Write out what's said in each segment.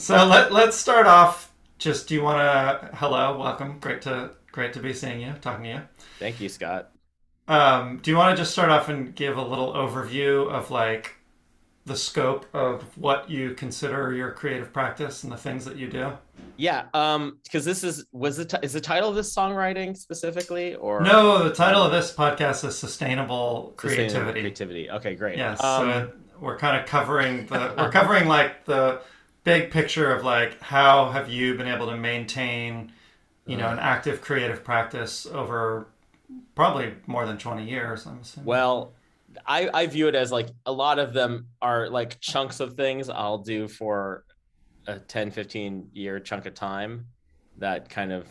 So let, let's start off. Just do you want to? Hello, welcome. Great to great to be seeing you, talking to you. Thank you, Scott. Um, do you want to just start off and give a little overview of like the scope of what you consider your creative practice and the things that you do? Yeah, um, because this is was the t- is the title of this songwriting specifically or No, the title of this podcast is Sustainable Creativity. Sustainable creativity. Okay, great. Yes, Um, so we're kind of covering the we're covering like the big picture of like how have you been able to maintain, you know, an uh. active creative practice over probably more than 20 years, I'm assuming. well, I I view it as like a lot of them are like chunks of things I'll do for a 10 15 year chunk of time that kind of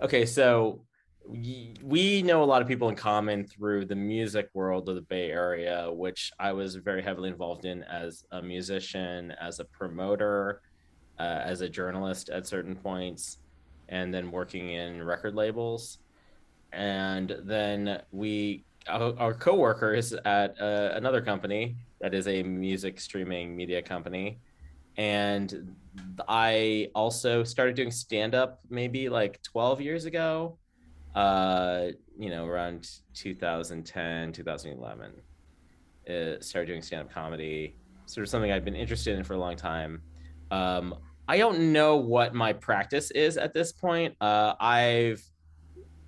okay so we, know a lot of people in common through the music world of the bay area which i was very heavily involved in as a musician as a promoter uh, as a journalist at certain points and then working in record labels. And then we our, our co-workers at uh, another company that is a music streaming media company. And i also started doing stand up maybe like 12 years ago uh you know around 2010 2011 uh, started doing stand up comedy. Sort of something i've been interested in for a long time. Um i don't know what my practice is at this point. Uh i've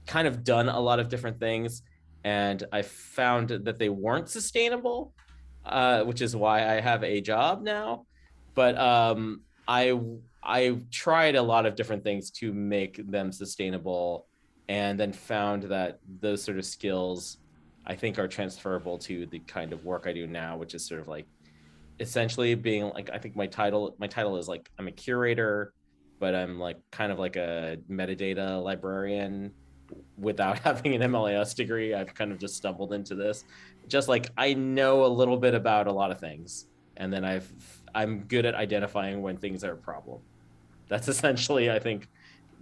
kind of done a lot of different things and i found that they weren't sustainable uh which is why i have a job now. But um i i tried a lot of different things to make them sustainable and then found that those sort of skills i think are transferable to the kind of work i do now which is sort of like essentially being like i think my title my title is like i'm a curator but i'm like kind of like a metadata librarian. Without having an mlas degree i've kind of just stumbled into this. Just like i know a little bit about a lot of things and then i've i'm good at identifying when things are a problem. That's essentially i think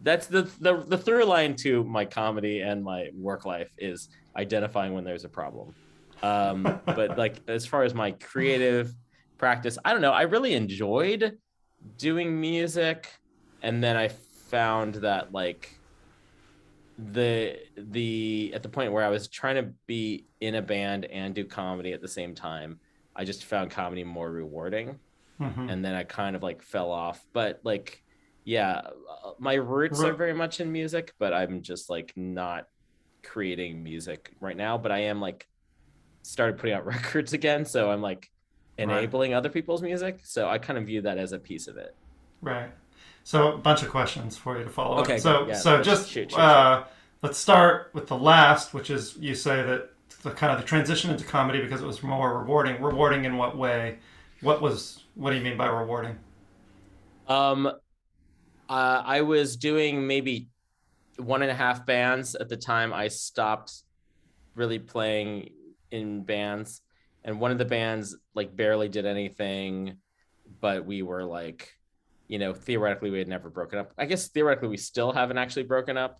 that's the, the the through line to my comedy and my work life is identifying when there's a problem um but like as far as my creative practice i don't know i really enjoyed doing music and then i found that like the the at the point where i was trying to be in a band and do comedy at the same time i just found comedy more rewarding Mhm. and then I kind of like fell off. But like, yeah, uh, my roots are very much in music, but I'm just like not creating music right now. But I am like started putting out records again, so I'm like enabling other people's music. So I kind of view that as a piece of it. Right. So a bunch of questions for you to follow Okay, up. So. Yeah, so just shoot, shoot, uh, let's start with the last, which is you say that the kind of the transition into comedy because it was more rewarding. Rewarding in what way? What was what do you mean by rewarding? Um, uh, I was doing maybe one and a half bands at the time. I stopped really playing in bands, and one of the bands like barely did anything, but we were like, you know, theoretically we had never broken up. I guess theoretically we still haven't actually broken up,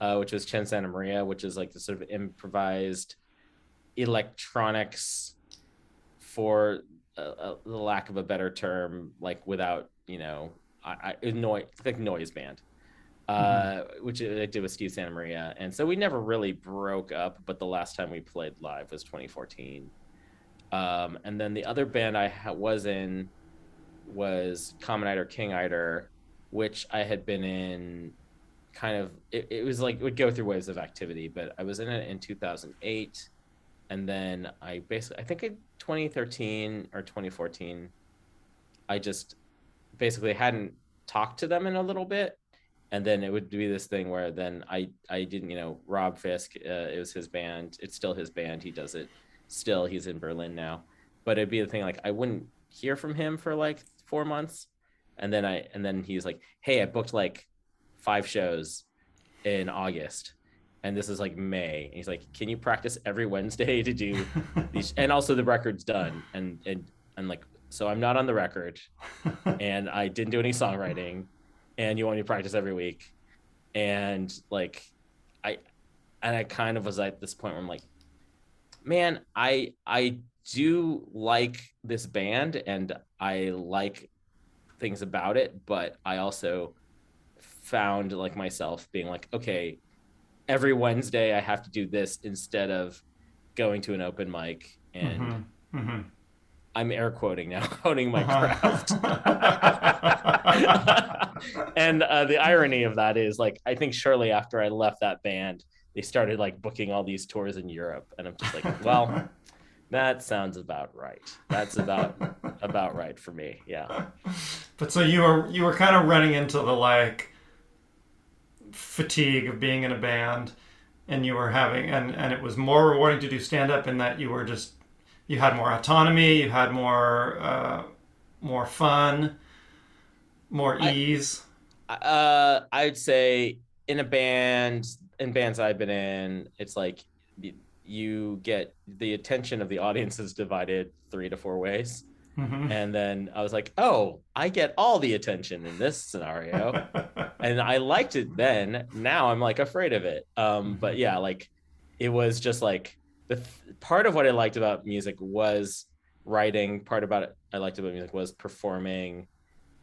uh, which was Chen Santa Maria, which is like the sort of improvised electronics for uh, uh, the lack of a better term, like without you know, I, I noise like noise band, uh, which I did with Steve Santa Maria, and so we never really broke up. But the last time we played live was 2014, um, and then the other band I ha- was in was Common Eider King Eider, which I had been in. Kind of, it, it was like it would go through waves of activity, but I was in it in 2008 and then I basically I think in 2013 or 2014 I just basically hadn't talked to them in a little bit and then it would be this thing where then I I didn't you know Rob Fisk uh, it was his band it's still his band he does it still he's in Berlin now but it'd be the thing like I wouldn't hear from him for like 4 months and then I and then he's like, "Hey, I booked like five shows in August." And this is like May. And he's like, "Can you practice every Wednesday to do these?" And also, the record's done. And and and like, so I'm not on the record, and I didn't do any songwriting, and you want me to practice every week, and like, I, and I kind of was at this point where I'm like, man, I I do like this band, and I like things about it, but I also found like myself being like, okay, every Wednesday I have to do this instead of going to an open mic and Mm-hmm. Mm-hmm. I'm air quoting now, honing my craft. and uh, the irony of that is like I think shortly after I left that band, they started like booking all these tours in Europe, and I'm just like, well, that sounds about right. That's about about right for me. Yeah. But so you were you were kind of running into the like fatigue of being in a band, and you were having and and it was more rewarding to do stand up in that you were just you had more autonomy, you had more uh, more fun, more I- ease. Uh, I'd say in a band, in bands I've been in, it's like you get the attention of the audience is divided three to four ways. Mhm. And then I was like, oh, I get all the attention in this scenario. and I liked it then. Now I'm like afraid of it. Um, but yeah, like it was just like the th- part of what I liked about music was writing. Part about it I liked about music was performing,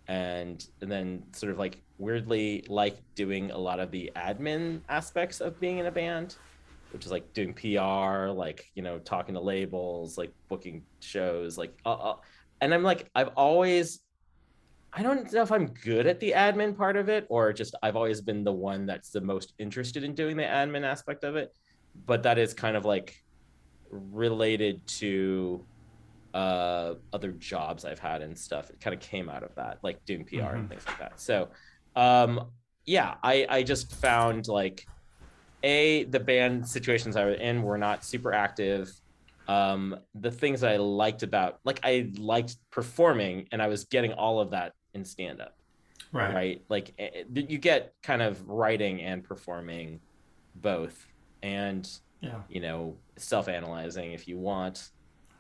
and and then sort of like weirdly like doing a lot of the admin aspects of being in a band, which is like doing PR, like you know talking to labels, like booking shows, like uh, uh, and I'm like I've always I don't know if I'm good at the admin part of it or just I've always been the one that's the most interested in doing the admin aspect of it. But that is kind of like related to uh other jobs I've had and stuff. It kind of came out of that, like doing PR Mhm. and things like that. So um yeah, I I just found like a the band situations I was in were not super active um the things that i liked about like i liked performing and i was getting all of that in stand up right. right like eh, eh, you get kind of writing and performing both and Yeah. you know self-analyzing if you want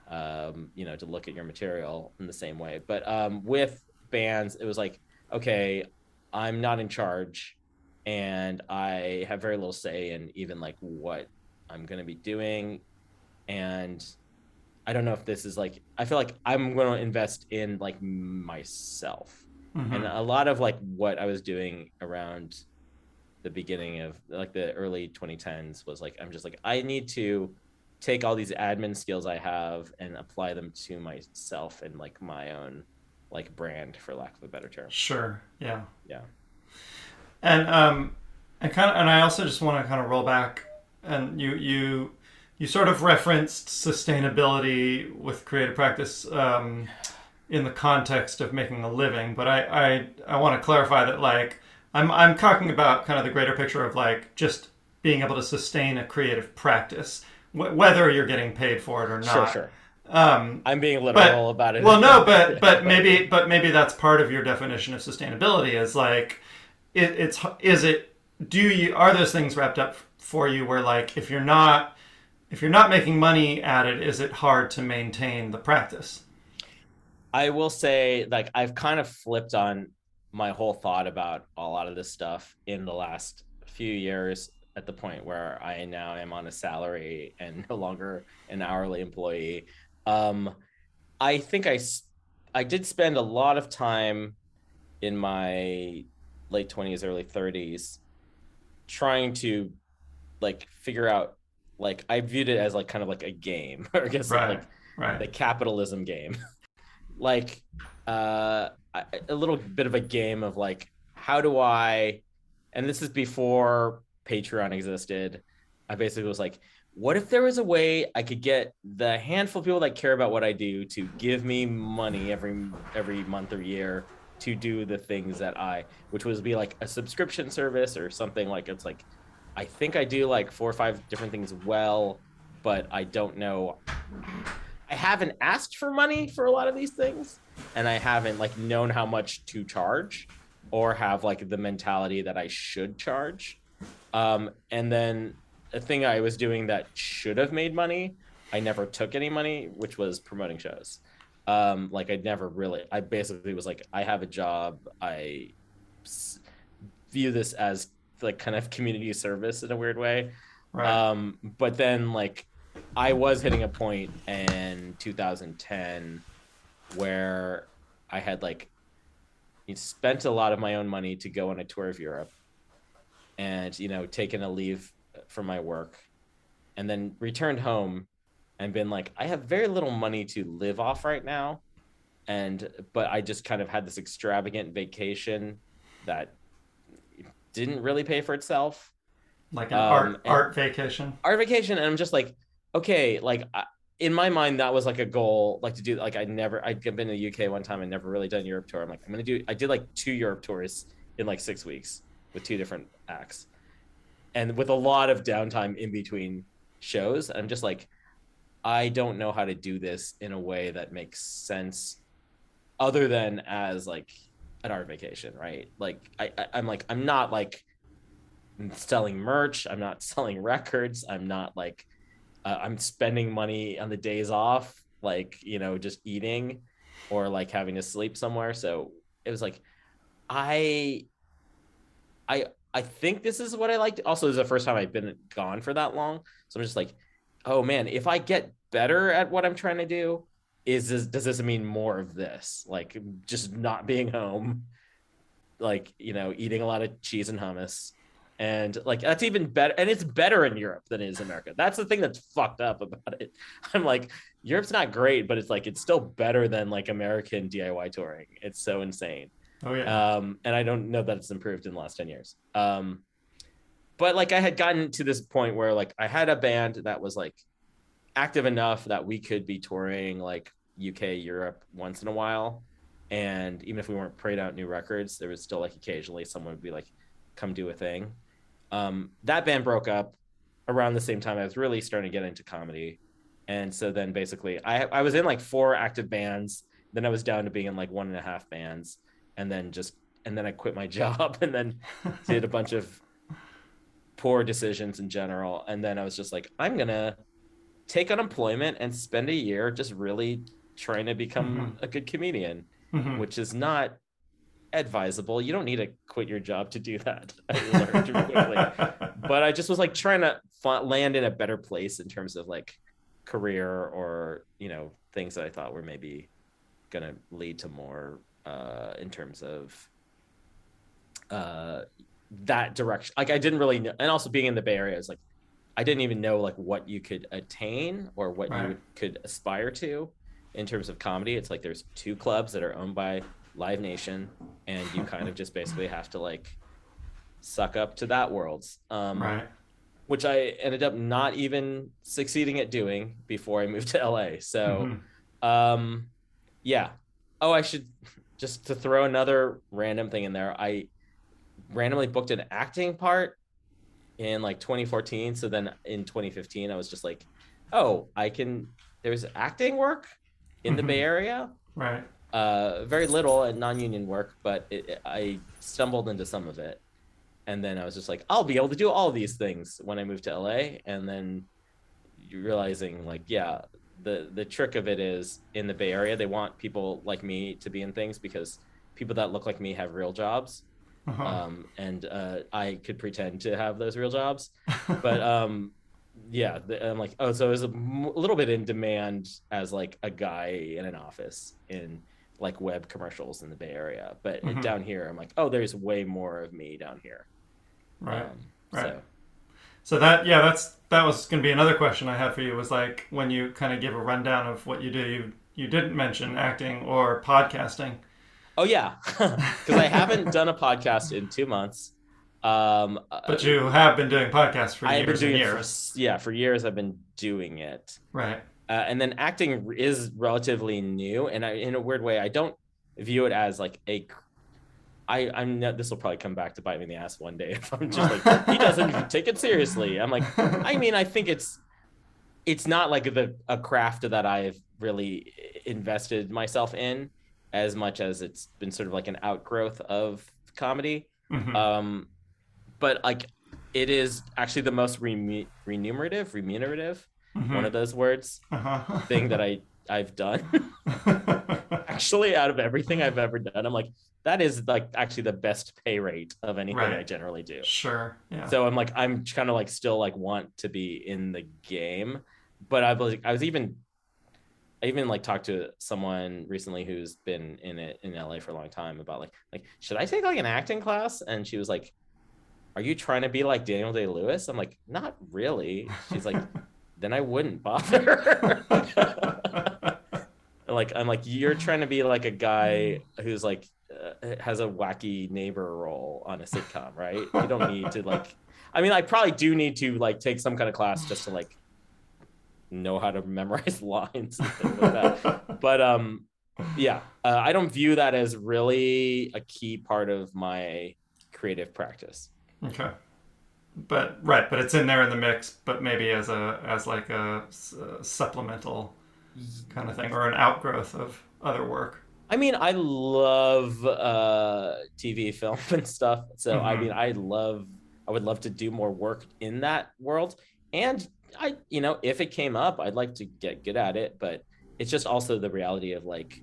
um you know to look at your material in the same way but um with bands it was like okay i'm not in charge and i have very little say in even like what i'm going to be doing and i don't know if this is like i feel like i'm going to invest in like myself Mhm. and a lot of like what i was doing around the beginning of like the early 2010s was like i'm just like i need to take all these admin skills i have and apply them to myself and like my own like brand for lack of a better term Sure. Yeah. yeah And um, and kind of, and I also just want to kind of roll back, and you you you sort of referenced sustainability with creative practice um, in the context of making a living, but I I, I want to clarify that like I'm I'm talking about kind of the greater picture of like just being able to sustain a creative practice, wh- whether you're getting paid for it or not. sure. Sure Um, i'm being literal about it. well, no, but but maybe but maybe that's part of your definition of sustainability is like it, it's is it do you are those things wrapped up for you where like if you're not if you're not making money at it is it hard to maintain the practice? I will say, like, I've kind of flipped on my whole thought about a lot of this stuff in the last few years at the point where I now am on a salary and no longer an hourly employee. Um, I think I, I did spend a lot of time in my late 20s, early 30s trying to like figure out, like, I viewed it as like kind of like a game, or I guess right like right the capitalism game like uh a little bit of a game of like how do i and this is before patreon existed. I basically was like what if there was a way i could get the handful of people that care about what i do to give me money every every month or year to do the things that i which was be like a subscription service or something like it's like i think i do like four or five different things well but i don't know I haven't asked for money for a lot of these things, and I haven't like known how much to charge, or have like the mentality that I should charge. Um, and then a thing I was doing that should have made money, I never took any money, which was promoting shows. Um, like I never really, I basically was like, I have a job. I view this as like kind of community service in a weird way. Right. Um, but then like I was hitting a point in 2010 where I had like spent a lot of my own money to go on a tour of Europe and you know taken a leave from my work and then returned home and been like I have very little money to live off right now and but I just kind of had this extravagant vacation that didn't really pay for itself like an um, art art vacation. art vacation and i'm just like okay like I, in my mind that was like a goal like to do like i never i'd been to the uk one time and never really done europe tour. I'm like i'm gonna do i did like two europe tours in like six weeks with two different acts. And with a lot of downtime in between shows i'm just like i don't know how to do this in a way that makes sense other than as like an art vacation right? Like I, I i'm like i'm not like selling merch i'm not selling records i'm not like uh, i'm spending money on the days off like you know just eating or like having to sleep somewhere. So it was like i i i think this is what i liked. Also this is the first time i've been gone for that long. So i'm just like oh man if i get better at what i'm trying to do is this does this mean more of this? Like just not being home like you know eating a lot of cheese and hummus and like that's even better and it's better in europe than it is in america. That's the thing that's fucked up about it. I'm like europe's not great but it's like it's still better than like american diy touring. It's so insane. Oh yeah. um and i don't know that it's improved in the last 10 years. Um but like i had gotten to this point where like i had a band that was like active enough that we could be touring like uk europe once in a while. And even if we weren't prayed out new records there was still like occasionally someone would be like come do a thing um that band broke up around the same time i was really starting to get into comedy. And so then basically i i was in like four active bands. Then i was down to being in like one and a half bands. And then just and then I quit my job and then did a bunch of poor decisions in general. And then I was just like I'm going to take unemployment and spend a year just really trying to become a good comedian Mhm. which is not advisable you don't need to quit your job to do that I learned but I just was like trying to land in a better place in terms of like career or you know things that I thought were maybe gonna lead to more uh, in terms of uh, that direction. Like I didn't really know, and also being in the Bay Area is like I didn't even know like what you could attain or what Right. you could aspire to in terms of comedy. It's like there's two clubs that are owned by Live Nation, and you kind of just basically have to like suck up to that world. Um, right. which I ended up not even succeeding at doing before I moved to LA. So, Mhm. um, yeah. Oh, I should just to throw another random thing in there. I randomly booked an acting part in like 2014. So then in 2015, I was just like, oh, I can. There's acting work in the. Bay Area. Right. Uh, very little at non-union work, but it, I stumbled into some of it, and then I was just like, I'll be able to do all these things when I moved to LA, and then you realizing like, yeah, the the trick of it is in the Bay Area, they want people like me to be in things because people that look like me have real jobs, Uh-huh. um, and uh, I could pretend to have those real jobs, but um yeah the, i'm like oh so it was a, m- a little bit in demand as like a guy in an office in like web commercials in the bay area but Mhm. down here i'm like oh there's way more of me down here right. um, right. so So that yeah, that's that was going to be another question I had for you was like when you kind of give a rundown of what you do, you you didn't mention acting or podcasting. oh yeah because i haven't done a podcast in two months um But you have been doing podcasts for been years and doing it for, years. yeah for years i've been doing it Right. Uh, and then acting is relatively new and I, in a weird way i don't view it as like a I, I'm not, this will probably come back to bite me in the ass one day if I'm just like he doesn't take it seriously. I'm like, I mean, I think it's it's not like the a craft that I've really invested myself in as much as it's been sort of like an outgrowth of comedy. Mhm. Um, but like it is actually the most remu- remunerative, remunerative, Mhm. one of those words Uh-huh. thing that I I've done. actually, out of everything I've ever done, I'm like that is like actually the best pay rate of anything Right. I generally do. sure. Yeah. So I'm like, I'm kind of like still like want to be in the game, but I was I was even I even like talked to someone recently who's been in it in LA for a long time about like like should I take like an acting class? And she was like, Are you trying to be like Daniel Day Lewis? I'm like, not really. She's like, then I wouldn't bother. like I'm like you're trying to be like a guy who's like uh, has a wacky neighbor role on a sitcom, right? You don't need to like. I mean, I probably do need to like take some kind of class just to like know how to memorize lines and things like that. But um, yeah, uh, I don't view that as really a key part of my creative practice. Okay. But right, but it's in there in the mix, but maybe as a as like a supplemental kind of thing or an outgrowth of other work. I mean, I love uh, TV, film, and stuff. So I Mhm. mean, I love. I would love to do more work in that world, and I, you know, if it came up, I'd like to get good at it. But it's just also the reality of like,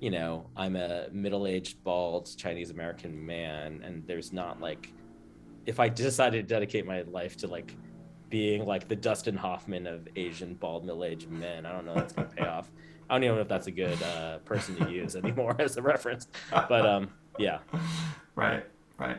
you know, I'm a middle-aged, bald Chinese American man, and there's not like, if I decided to dedicate my life to like being like the Dustin Hoffman of Asian bald middle-aged men, I don't know if that's gonna pay off. I don't even know if that's a good uh, person to use anymore as a reference. But um, yeah. Right, right.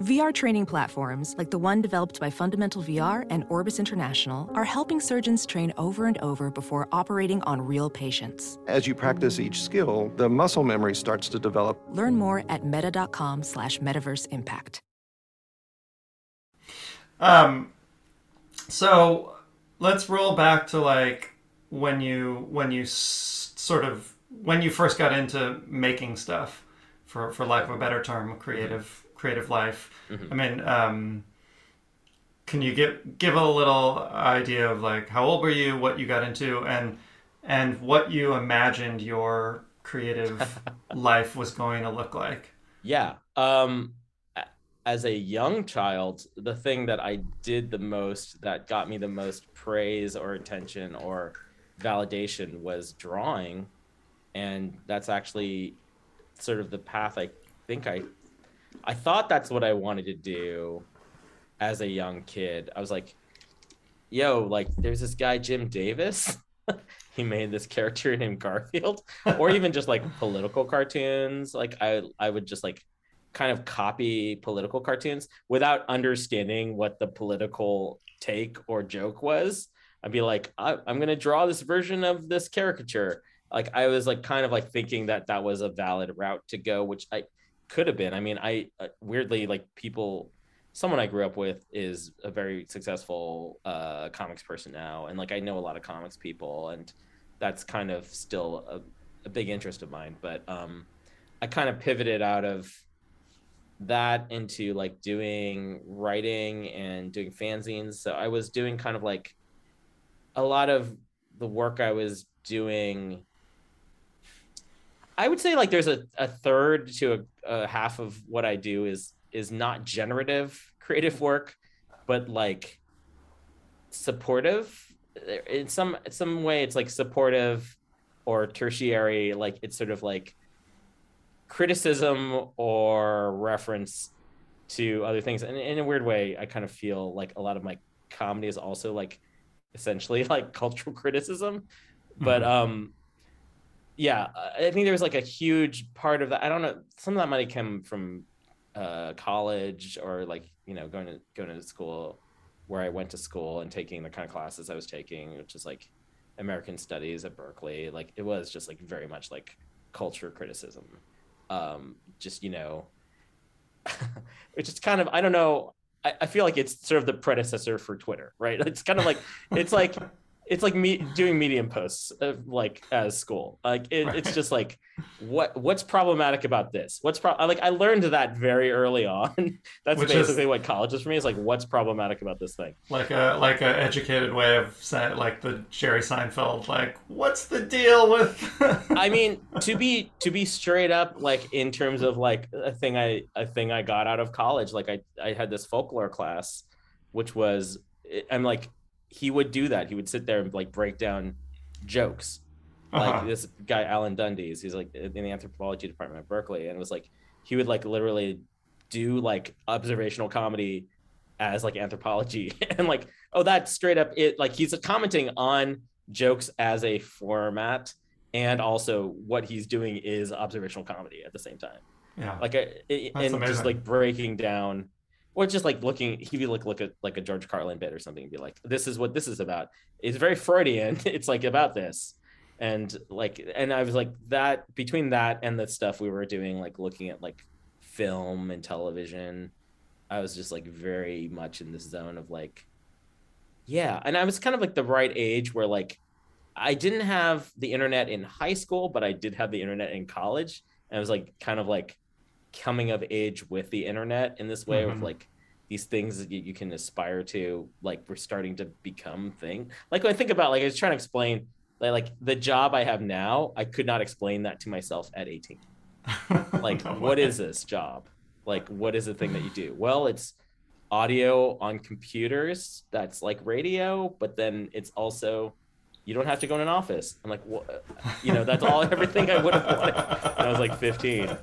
VR training platforms, like the one developed by Fundamental VR and Orbis International, are helping surgeons train over and over before operating on real patients. As you practice each skill, the muscle memory starts to develop. Learn more at meta.com slash metaverse impact. Um, so let's roll back to like when you when you s- sort of when you first got into making stuff, for for lack of a better term, creative creative life. I mean, um, can you give give a little idea of like how old were you, what you got into, and and what you imagined your creative life was going to look like? Yeah. Um as a young child, the thing that I did the most that got me the most praise or attention or validation was drawing. And that's actually sort of the path I think I I thought that's what I wanted to do as a young kid. I was like, yo, like there's this guy Jim Davis. he made this character named Garfield or even just like political cartoons. Like I I would just like kind of copy political cartoons without understanding what the political take or joke was. I'd be like, I, I'm gonna draw this version of this caricature. Like I was like kind of like thinking that that was a valid route to go, which I could have been. I mean, I uh, weirdly like people. Someone I grew up with is a very successful uh, comics person now, and like I know a lot of comics people, and that's kind of still a, a big interest of mine. But um, I kind of pivoted out of that into like doing writing and doing fanzines. So I was doing kind of like a lot of the work I was doing. I would say like there's a, a third to a, a half of what I do is is not generative creative work, but like supportive. In some some way, it's like supportive or tertiary. Like it's sort of like criticism or reference to other things and in a weird way i kind of feel like a lot of my comedy is also like essentially like cultural criticism but um yeah i think there was like a huge part of that i don't know some of that money came from uh college or like you know going to going to school where I went to school and taking the kind of classes I was taking, which is like American Studies at Berkeley. Like it was just like very much like culture criticism. Um, just you know, it's just kind of I don't know. I, I feel like it's sort of the predecessor for Twitter, right? It's kind of like it's like it's like me doing medium posts of like as school. Like it, right. it's just like what what's problematic about this? What's pro- like i learned that very early on. That's Which basically is, what college is for me is like what's problematic about this thing? Like a like a educated way of saying like the jerry seinfeld like what's the deal with i mean to be to be straight up like in terms of like a thing i a thing i got out of college like i i had this folklore class which was i'm like he would do that. He would sit there and like break down jokes. Uh-huh. Like this guy Alan Dundes, he's like in the anthropology department at Berkeley, and it was like he would like literally do like observational comedy as like anthropology and like oh that's straight up it like he's commenting on jokes as a format and also what he's doing is observational comedy at the same time yeah like a, it, and amazing. just like breaking down or just like looking he would like look at like a george carlin bit or something and be like this is what this is about. It's very freudian. It's like about this. And like and i was like that between that and the stuff we were doing like looking at like film and television i was just like very much in this zone of like yeah. And i was kind of like the right age where like i didn't have the internet in high school but i did have the internet in college. And i was like kind of like coming of age with the internet in this way mm-hmm. of like these things that you can aspire to like we're starting to become thing. Like when i think about like i was trying to explain like, like the job i have now i could not explain that to myself at 18 like no what is this job? Like what is the thing that you do? Well it's audio on computers that's like radio but then it's also you don't have to go in an office. I'm like, what? You know, that's all everything I would have wanted when I was like 15.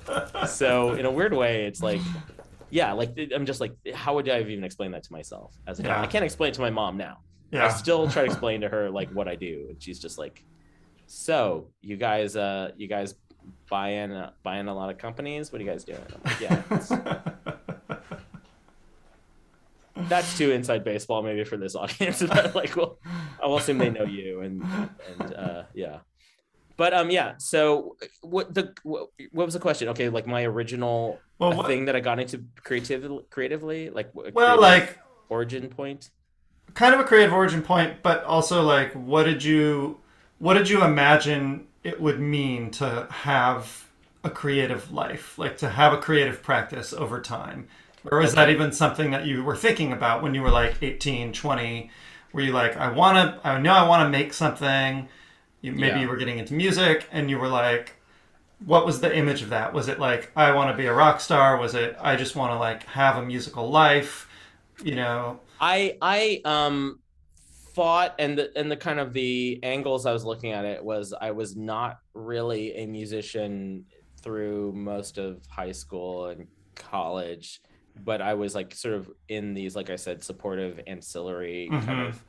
So in a weird way, it's like, yeah, like I'm just like, how would I have even explained that to myself as a yeah. I can't explain it to my mom now. Yeah. I still try to explain to her like what I do, and she's just like, so you guys, uh, you guys buying uh, buying a lot of companies. What are you guys doing? I'm like, yeah. That's too inside baseball maybe for this audience. but like, well, I will assume they know you and and uh, yeah. But um, yeah. So what the what, what was the question? Okay, like my original well, what, thing that I got into creatively, creatively, like well, like origin point. Kind of a creative origin point, but also like, what did you what did you imagine it would mean to have a creative life, like to have a creative practice over time? Or was that even something that you were thinking about when you were like 18, 20? Were you like, I want to, I know I want to make something. You, maybe yeah. you were getting into music and you were like, what was the image of that? Was it like, I want to be a rock star? Was it, I just want to like have a musical life? You know? I, I, um, thought and the and the kind of the angles I was looking at it was I was not really a musician through most of high school and college but I was like sort of in these, like I said, supportive ancillary mm-hmm. kind of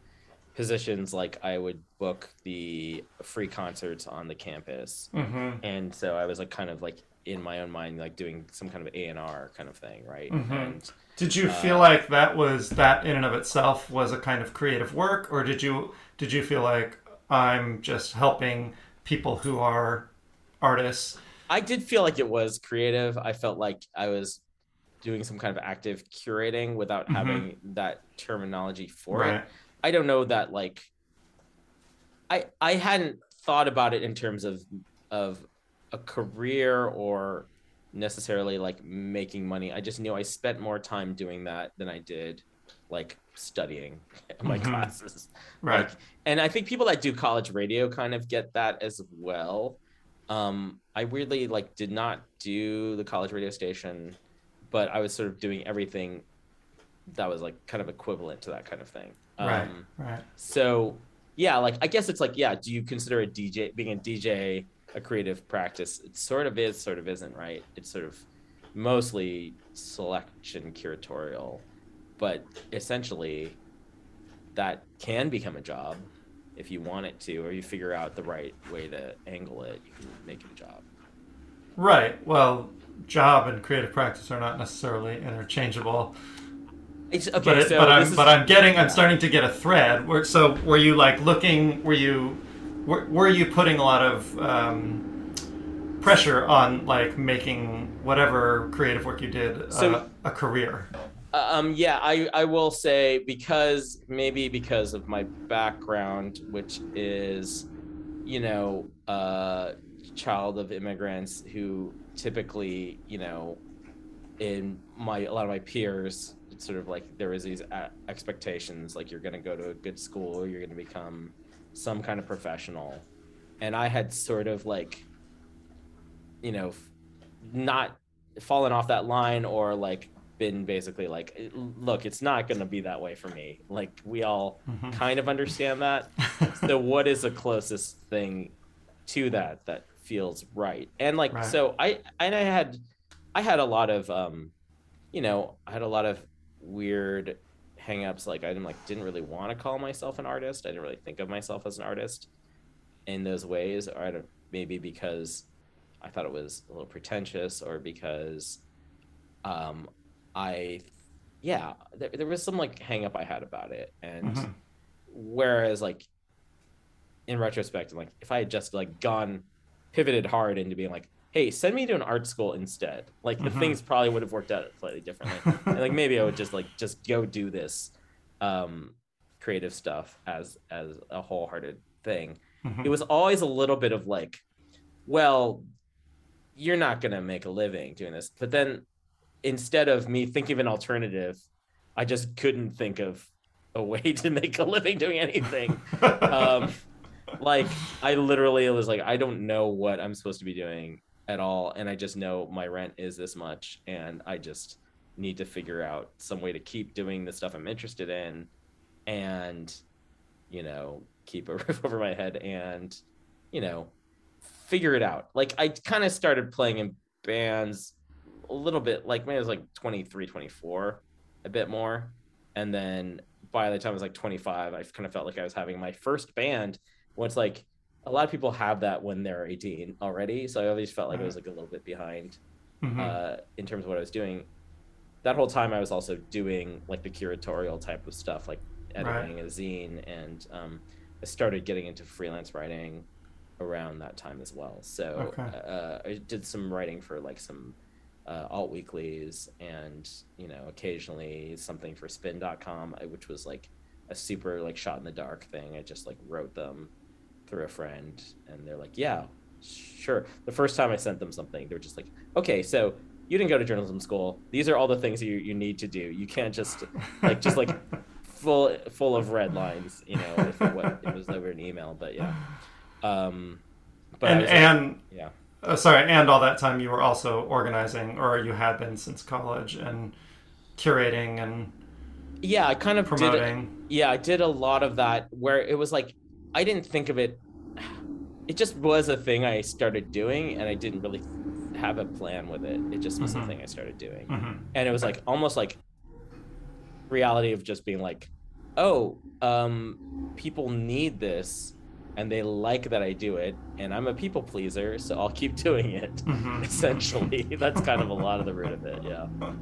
positions. Like I would book the free concerts on the campus, mm-hmm. and so I was like kind of like in my own mind, like doing some kind of A and R kind of thing, right? Mm-hmm. And did you uh, feel like that was that in and of itself was a kind of creative work, or did you did you feel like I'm just helping people who are artists? I did feel like it was creative. I felt like I was doing some kind of active curating without mm-hmm. having that terminology for right. it. I don't know that like I I hadn't thought about it in terms of of a career or necessarily like making money. I just knew I spent more time doing that than I did like studying my mm-hmm. classes. Right. Like, and I think people that do college radio kind of get that as well. Um, I weirdly like did not do the college radio station but I was sort of doing everything that was like kind of equivalent to that kind of thing. Right. Um, right. So yeah, like I guess it's like yeah. Do you consider a DJ being a DJ a creative practice? It sort of is, sort of isn't, right? It's sort of mostly selection curatorial, but essentially that can become a job if you want it to, or you figure out the right way to angle it. You can make it a job. Right. Well, job and creative practice are not necessarily interchangeable. It's, okay, but it, so but I'm is- but I'm getting I'm starting to get a thread. Where, so were you like looking? Were you were, were you putting a lot of um, pressure on like making whatever creative work you did uh, So- a career? Um, yeah, I, I will say because maybe because of my background, which is, you know, uh, child of immigrants who typically, you know, in my a lot of my peers, it's sort of like there is these uh, expectations, like you're going to go to a good school, you're going to become some kind of professional, and I had sort of like, you know, not fallen off that line or like been basically like look it's not going to be that way for me. Like we all mm-hmm. kind of understand that. So what is the closest thing to that that feels right. And like Right. so i and i had i had a lot of um you know i had a lot of weird hangups. Like i didn't like didn't really want to call myself an artist. I didn't really think of myself as an artist in those ways. Or i don't maybe because i thought it was a little pretentious or because um i yeah there, there was some like hang up i had about it. And Mhm. whereas like in retrospect I'm like if i had just like gone pivoted hard into being like hey send me to an art school instead. Like the Mhm. things probably would have worked out slightly differently. And like maybe i would just like just go do this um creative stuff as as a wholehearted thing. Mhm. it was always a little bit of like well you're not going to make a living doing this. But then instead of me thinking of an alternative i just couldn't think of a way to make a living doing anything. Um like i literally was like i don't know what i'm supposed to be doing at all and i just know my rent is this much and i just need to figure out some way to keep doing the stuff i'm interested in and you know keep a roof over my head and you know figure it out. Like i kind of started playing in bands a little bit like maybe I was like 23 24 a bit more and then by the time I was like 25 I kind of felt like I was having my first band when it's like a lot of people have that when they're 18 already so I always felt like I was like a little bit behind Mhm. uh, in terms of what I was doing. That whole time I was also doing like the curatorial type of stuff, like editing a zine, and um, I started getting into freelance writing around that time as well. So Okay. uh, I did some writing for like some uh, alt weeklies, and you know occasionally something for Spin.com, which was like a super like shot in the dark thing. I just like wrote them through a friend, and they're like, yeah, sure. The first time I sent them something, they were just like, okay, so you didn't go to journalism school. These are all the things you, you need to do. You can't just like just like full full of red lines, you know, if it, what, it was over an email. But yeah, um, but I and like- and yeah, uh, sorry, and all that time you were also organizing, or you had been since college, and curating and yeah, I kind of did. promoting. yeah i did a lot of that where it was like i didn't think of it it just was a thing i started doing and i didn't really have a plan with it it just was Mhm. a thing i started doing Mhm. and it was like almost like reality of just being like oh um people need this and they like that i do it and i'm a people pleaser so i'll keep doing it Mhm. essentially that's kind of a lot of the root of it yeah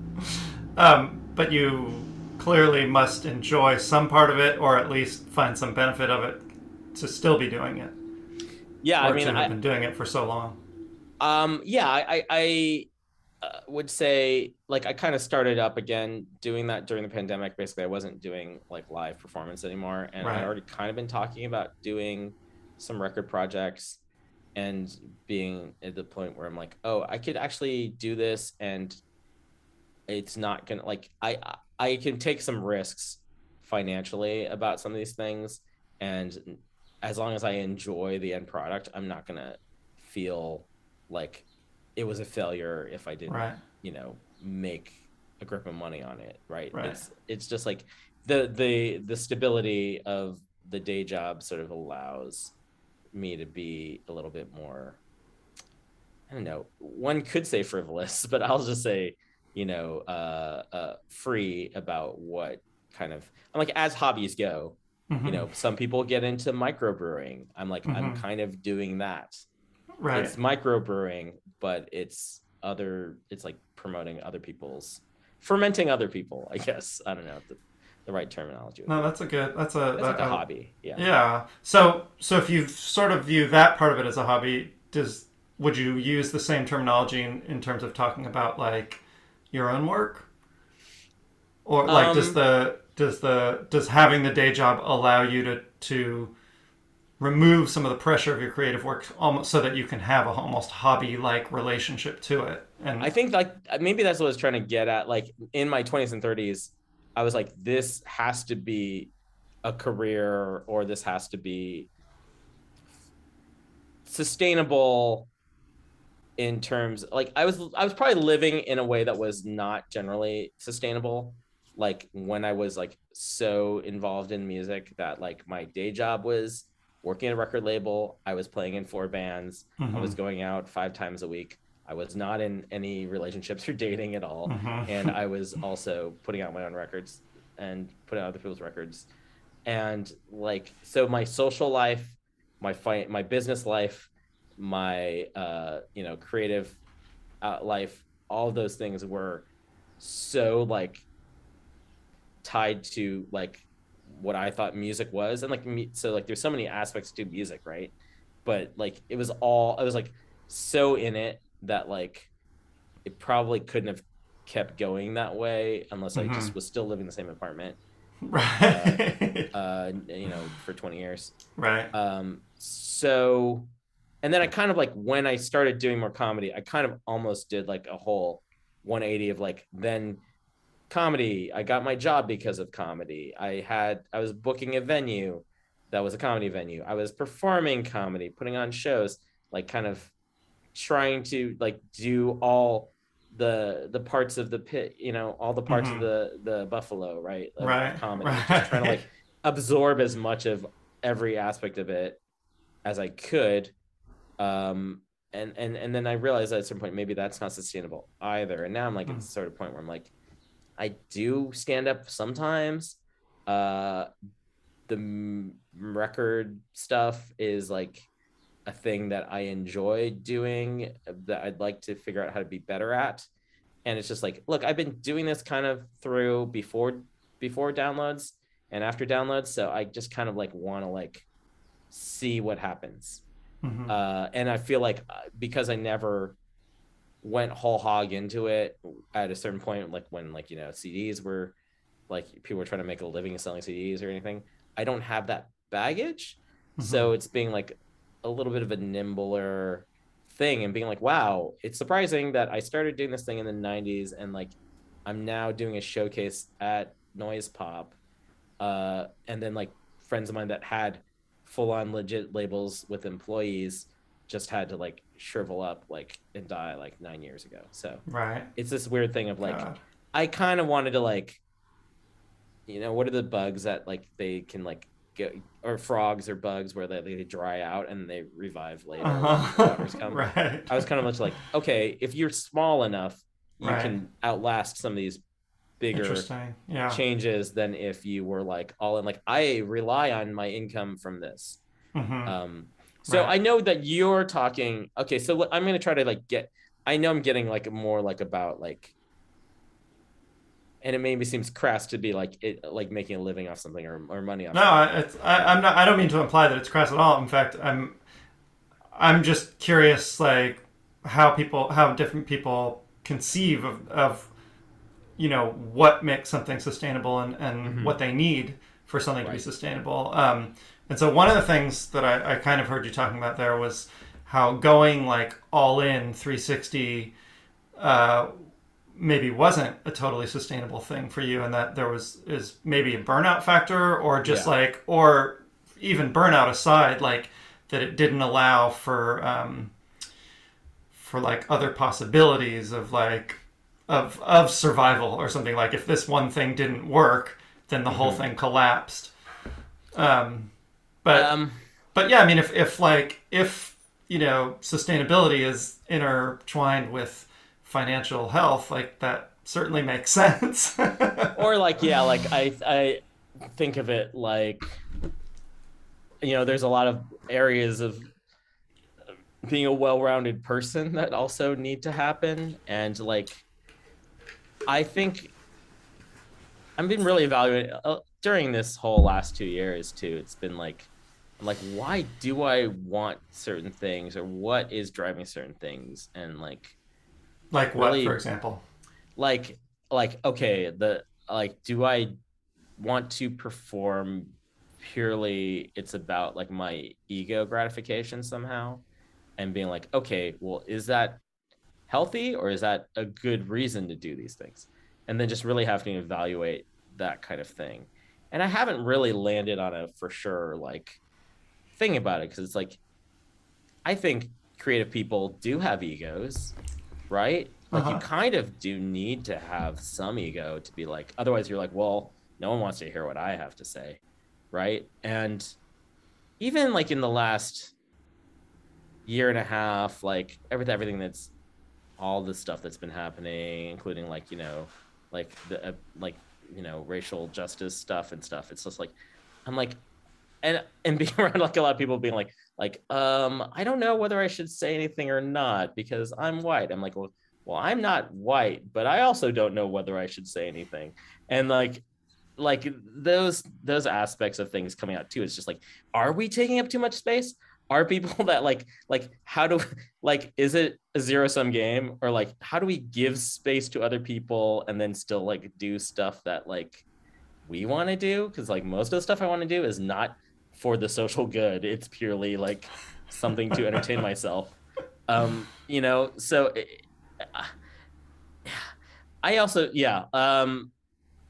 Um, but you clearly must enjoy some part of it, or at least find some benefit of it, to still be doing it. Yeah i mean I've been doing it for so long. Um, yeah, I, I, I uh, would say like I kind of started up again doing that during the pandemic. Basically, I wasn't doing like live performance anymore, and Right. I already kind of been talking about doing some record projects and being at the point where I'm like, oh, I could actually do this, and it's not gonna like I- I can take some risks financially about some of these things, and as long as I enjoy the end product, I'm not gonna feel like it was a failure if I didn't, Right. you know, make a grip of money on it. Right. Right. It's it's just like the the the stability of the day job sort of allows me to be a little bit more I don't know. One could say frivolous, but I'll just say, you know, uh, uh, free about what kind of I'm like as hobbies go. Mhm. You know, some people get into microbrewing. I'm like, I'm Mhm. kind of doing that. right? It's microbrewing, but it's other. It's like promoting other people's fermenting other people. I guess I don't know the, the right terminology. No, that's a good. That's a. Like that- a hobby. Yeah. Yeah. So so if you sort of view that part of it as a hobby, does would you use the same terminology in, in terms of talking about like your own work? Or like does Um, the does the does having the day job allow you to to remove some of the pressure of your creative work almost so that you can have a almost hobby like relationship to it? And I think like uh, maybe that's what I was trying to get at. Like in my 20s and 30s, I was like, this has to be a career or this has to be sustainable in terms like I was I was probably living in a way that was not generally sustainable. Like when I was like so involved in music that like my day job was working at a record label, I was playing in four bands, I was going out five times a week. I was not in any relationships or dating at all. And I was also putting out my own records and putting out other people's records. And like, so my social life, my fight, my business life, my, uh, you know, creative uh, life, all of those things were so like tied to like what I thought music was. And like, me, so like, there's so many aspects to music, right? But like, it was all, I was like so in it that like it probably couldn't have kept going that way unless I just was still living in the same apartment, right. uh, you know, for 20 years. right. Um, so, and then I kind of like when I started doing more comedy, I kind of almost did like a whole 180 of like then comedy. I got my job because of comedy. I had I was booking a venue that was a comedy venue. I was performing comedy, putting on shows, like kind of trying to like do all the the parts of the pit, you know, all the parts Mhm. of the the buffalo, right? Of Right, comedy. right. Just trying to like absorb as much of every aspect of it as I could. Um, and and and then I realized at a certain point maybe that's not sustainable either. And now I'm like at the sort of point where I'm like, I do stand up sometimes. Uh, the m- record stuff is like a thing that I enjoy doing that I'd like to figure out how to be better at. And it's just like, look, I've been doing this kind of through before before downloads and after downloads, so I just kind of like want to like see what happens. Mhm. Uh, and I feel like uh, because I never went whole hog into it at a certain point, like when like you know CDs were like people were trying to make a living selling CDs or anything. I don't have that baggage, so it's being like a little bit of a nimbler thing and being like, wow, it's surprising that I started doing this thing in the '90s and like I'm now doing a showcase at Noise Pop, uh, and then like friends of mine that had full on legit labels with employees just had to like shrivel up like and die like nine years ago. So Right. it's this weird thing of like God. I kind of wanted to like, you know, what are the bugs that like they can like get or frogs or bugs where they, they dry out and they revive later. Uh-huh. come. right. I was kind of much like, okay, if you're small enough, you Right. can outlast some of these bigger Yeah. changes than if you were like all in. Like I rely on my income from this. Mhm. Um, so Right. I know that you're talking. Okay, so I'm gonna try to like get. I know I'm getting like more like about like, and it maybe seems crass to be like it like making a living off something or, or money off. No, I, it's, I, I'm not. I don't mean to imply that it's crass at all. In fact, I'm. I'm just curious, like how people, how different people conceive of, of you know, what makes something sustainable and, and what they need for something to be sustainable. Um, and so one of the things that I, I kind of heard you talking about there was how going like all in 360 uh, maybe wasn't a totally sustainable thing for you and that there was is maybe a burnout factor or just Yeah. like or even burnout aside like that it didn't allow for um for like other possibilities of like of of survival or something like if this one thing didn't work then the Mm-hmm. whole thing collapsed um but Um, but yeah, I mean, if, if like if you know sustainability is intertwined with financial health, like that certainly makes sense. or like yeah, like I I think of it like, you know, there's a lot of areas of being a well-rounded person that also need to happen, and like I think I've been really evaluating uh, during this whole last two years too. It's been like, like, why do I want certain things, or what is driving certain things, and like, Like what, Really- for example? like, like, okay, the like, do I want to perform purely? It's about like my ego gratification somehow, and being like, okay, well, is that healthy or is that a good reason to do these things? And then just really having to evaluate that kind of thing. And I haven't really landed on a for sure like thing about it because it's like I think creative people do have egos, right? Like you Uh-huh. kind of do need to have some ego to be like otherwise you're like, well, no one wants to hear what I have to say, right? And even like in the last year and a half, like everything everything that's all the stuff that's been happening, including like you know, like the uh, like you know racial justice stuff and stuff. It's just like I'm like, and and being around like a lot of people being like like um I don't know whether I should say anything or not because I'm white. I'm like well well I'm not white, but I also don't know whether I should say anything. And like like those those aspects of things coming out too. It's just like are we taking up too much space? Are people that like like how do like is it a zero sum game or like how do we give space to other people and then still like do stuff that like we want to do because like most of the stuff i want to do is not for the social good. It's purely like something to entertain myself. Um you know so it- i also yeah um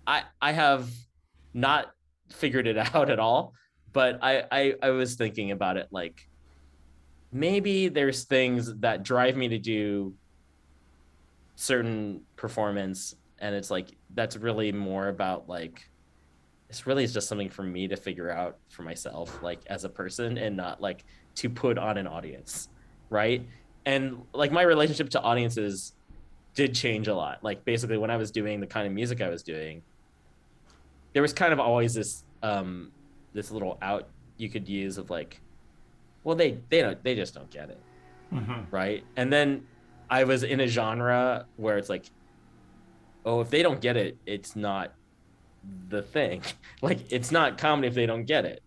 i i have not figured it out at all but I, I i was thinking about it like maybe there's things that drive me to do certain performance and it's like that's really more about like it's really just something for me to figure out for myself like as a person and not like to put on an audience right? And like my relationship to audiences did change a lot. Like basically when i was doing the kind of music i was doing there was kind of always this um this little out you could use of like well they they don't they just don't get it. Hmm right? And then i was in a genre where it's like oh if they don't get it it's not the thing. Like it's not comedy if they don't get it.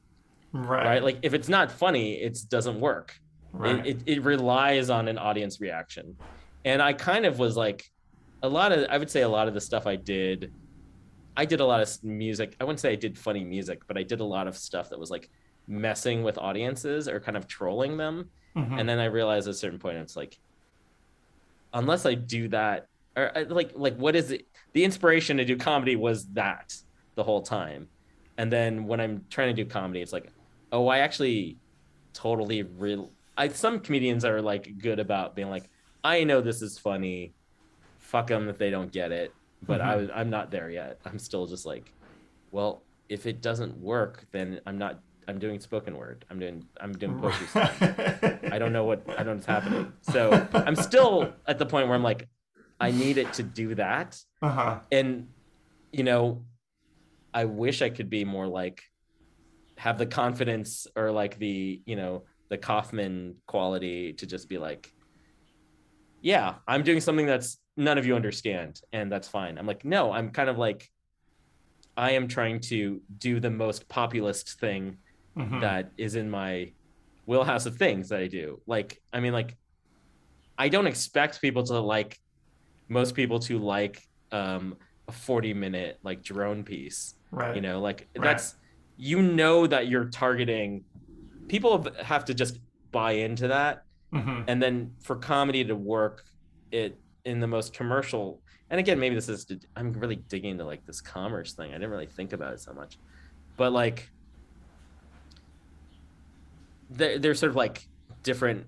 Right. right? Like if it's not funny it doesn't work. Right. it, it, it relies on an audience reaction. And i kind of was like a lot of i would say a lot of the stuff i did i did a lot of music. I wouldn't say i did funny music but i did a lot of stuff that was like messing with audiences or kind of trolling them. Mhm. and then i realized at a certain point it's like unless i do that or like like what is it the inspiration to do comedy was that the whole time. And then when i'm trying to do comedy it's like oh i actually totally real i some comedians are like good about being like i know this is funny. Fuck them if they don't get it. But I, was- i'm not there yet. I'm still just like well if it doesn't work then i'm not i'm doing spoken word. I'm doing i'm doing poetry stuff I don't know what I don't know what's happening. So I'm still at the point where I'm like, I need it to do that. uh-huh. And you know, I wish I could be more like have the confidence or like the, you know, the Kaufman quality to just be like, yeah, I'm doing something that's none of you understand, and that's fine. I'm like, no, I'm kind of like I am trying to do the most populist thing Mhm. that is in my wheelhouse of things that I do. Like, I mean, like, I don't expect people to like most people to like um, a 40 minute like drone piece. Right. You know, like Right. that's you know that you're targeting people have to just buy into that hmm and then for comedy to work it in the most commercial and again maybe this is i'm really digging into like this commerce thing i didn't really think about it so much but like there, there's sort of like different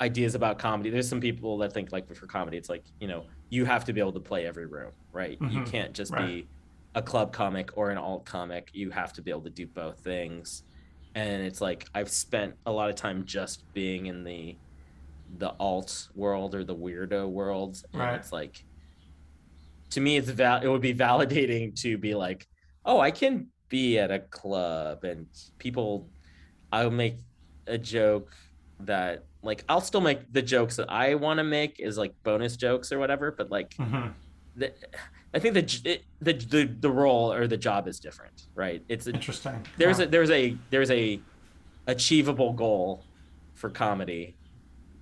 ideas about comedy there's some people that think like for comedy it's like you know you have to be able to play every room right you Mhm. can't just Right. be a club comic or an alt comic you have to be able to do both things. And it's like i've spent a lot of time just being in the the alt world or the weirdo world. And Right. it's like to me it's val- it would be validating to be like oh i can be at a club and people i'll make a joke that like i'll still make the jokes that i want to make is like bonus jokes or whatever but like hmm the, I think the, the the the role or the job is different, right? It's a, Interesting. there's Yeah. a there's a there's a achievable goal for comedy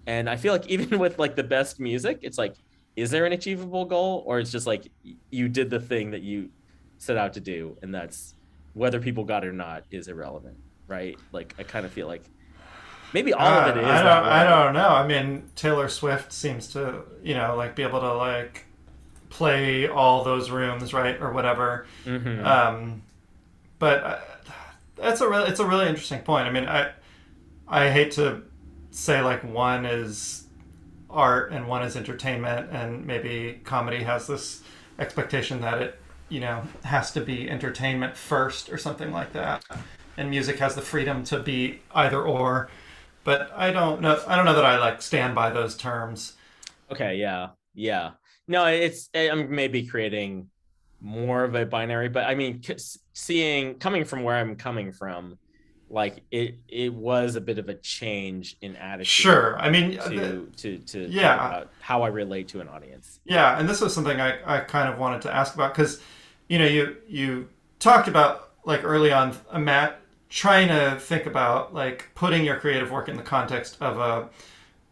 and i feel like even with like the best music it's like is there an achievable goal or it's just like you did the thing that you set out to do and that's whether people got it or not is irrelevant right like i kind of feel like maybe all of it Uh, I don't. I don't know. I mean, Taylor Swift seems to, you know, like be able to like play all those rooms, right, or whatever. Mhm. Um, but uh, that's a really, it's a really interesting point. I mean, I, I hate to say like one is art and one is entertainment, and maybe comedy has this expectation that it, you know, has to be entertainment first or something like that, and music has the freedom to be either or. But I don't know. I don't know that I like stand by those terms. Okay, yeah, yeah. No, it's I'm maybe creating more of a binary, but I mean, seeing coming from where I'm coming from, like it it was a bit of a change in attitude. Sure. I mean, the- to to to Yeah. how I relate to an audience. Yeah, and this was something I, I kind of wanted to ask about because, you know, you you talked about like early on, uh, Matt, trying to think about like putting your creative work in the context of a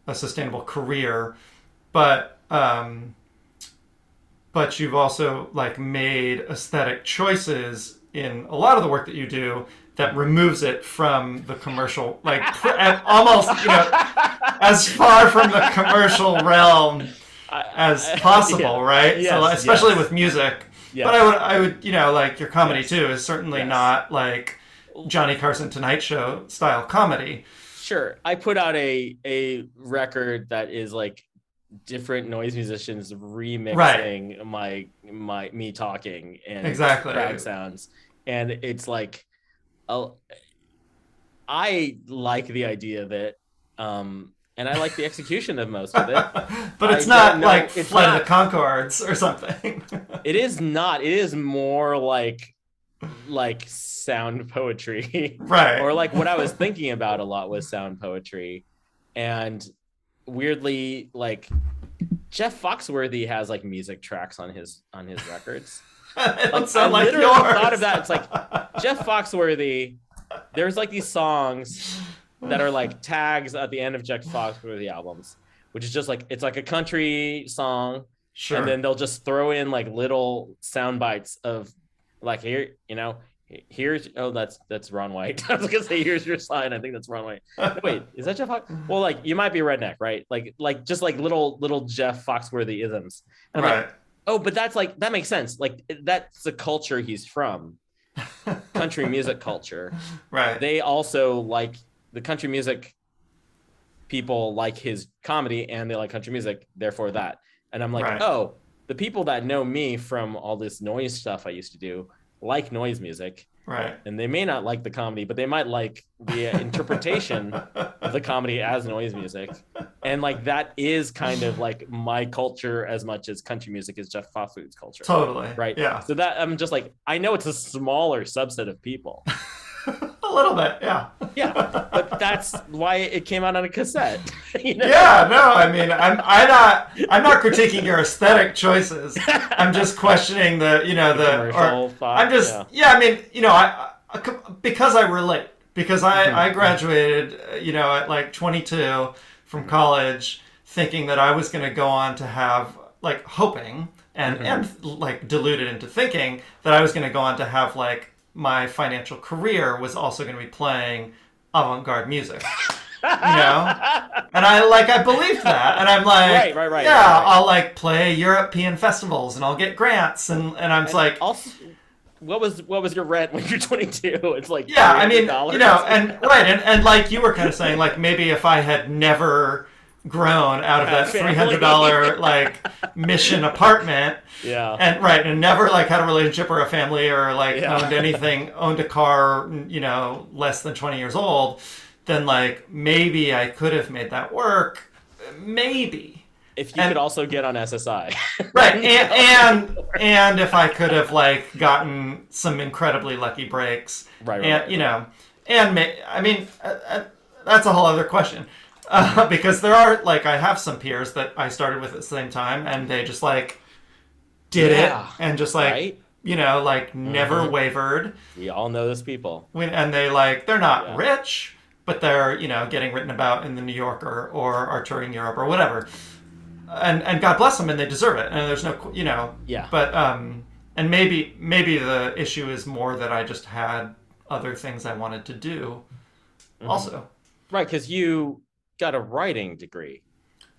a sustainable career, but um, but you've also like made aesthetic choices in a lot of the work that you do that removes it from the commercial, like almost you know as far from the commercial realm as possible, Yeah. right? Yes, so especially yes. with music. Yes. But I would, I would, you know, like your comedy too is certainly not like Johnny Carson Tonight Show style comedy. Sure, I put out a a record that is like different noise musicians remixing my my me talking and Exactly. crowd sounds, and it's like, oh, I like the idea of it, um, and I like the execution of most of it. but it's I not know. like It's Flight of the Conchords or something. It is not. It is more like like sound poetry. right. or like what I was thinking about a lot was sound poetry, and weirdly, like Jeff Foxworthy has like music tracks on his on his records. Like, I sound like literally yours. thought of that. It's like Jeff Foxworthy. There's like these songs that are like tags at the end of Jeff Foxworthy albums, which is just like it's like a country song, sure. and then they'll just throw in like little sound bites of like here you know here's oh that's that's ron white. I was gonna say here's your sign. I think that's ron white. Wait is that jeff Fox? well like you might be a redneck right? Like like just like little little jeff foxworthy isms. And I'm like, right. oh but that's like that makes sense. Like that's the culture he's from. Country music culture. Right. they also like the country music people like his comedy and they like country music therefore that. And i'm like Right. oh the people that know me from all this noise stuff i used to do like noise music right. and they may not like the comedy but they might like the interpretation of the comedy as noise music and like that is kind of like my culture as much as country music is jeff foxworthy's culture Totally. right Yeah. so that i'm just like i know it's a smaller subset of people A little bit. Yeah. yeah, but that's why it came out on a cassette. you know? Yeah, no, I mean, I'm I'm not I'm not critiquing your aesthetic choices. I'm just questioning the you know the, commercial or, thought, I'm just yeah. yeah. I mean, you know, I, I because I relate because I Mm-hmm. I graduated uh, you know at like 22 Mm-hmm. from college thinking that I was going to go on to have like hoping and Mm-hmm. and like deluded into thinking that I was going to go on to have like my financial career was also going to be playing avant-garde music. you know and i like i believed that and i'm like Right, right, right, yeah i'll like play european festivals and i'll get grants and and i'm just like also, what was what was your rent when you're 22? It's like yeah i mean you know and right and, and like you were kind of saying like maybe if i had never grown out of that $300 like mission apartment. Yeah, and right and never like had a relationship or a family or like Yeah. owned anything owned a car you know less than 20 years old then like maybe i could have made that work. Maybe. If you and- could also get on SSI, right and, and and if i could have like gotten some incredibly lucky breaks. Right, right, and you know and may, i mean uh, uh, that's a whole other question uh, because there are like i have some peers that i started with at the same time and they just like did Yeah. it and just like Right? you know like never Mhm. wavered We all know those people. when, and they like they're not Yeah. rich but they're you know getting written about in the new yorker or are touring europe or whatever and and god bless them and they deserve it and there's no you know Yeah. but um and maybe maybe the issue is more that i just had other things i wanted to do Mm-hmm. also Right, because you got a writing degree.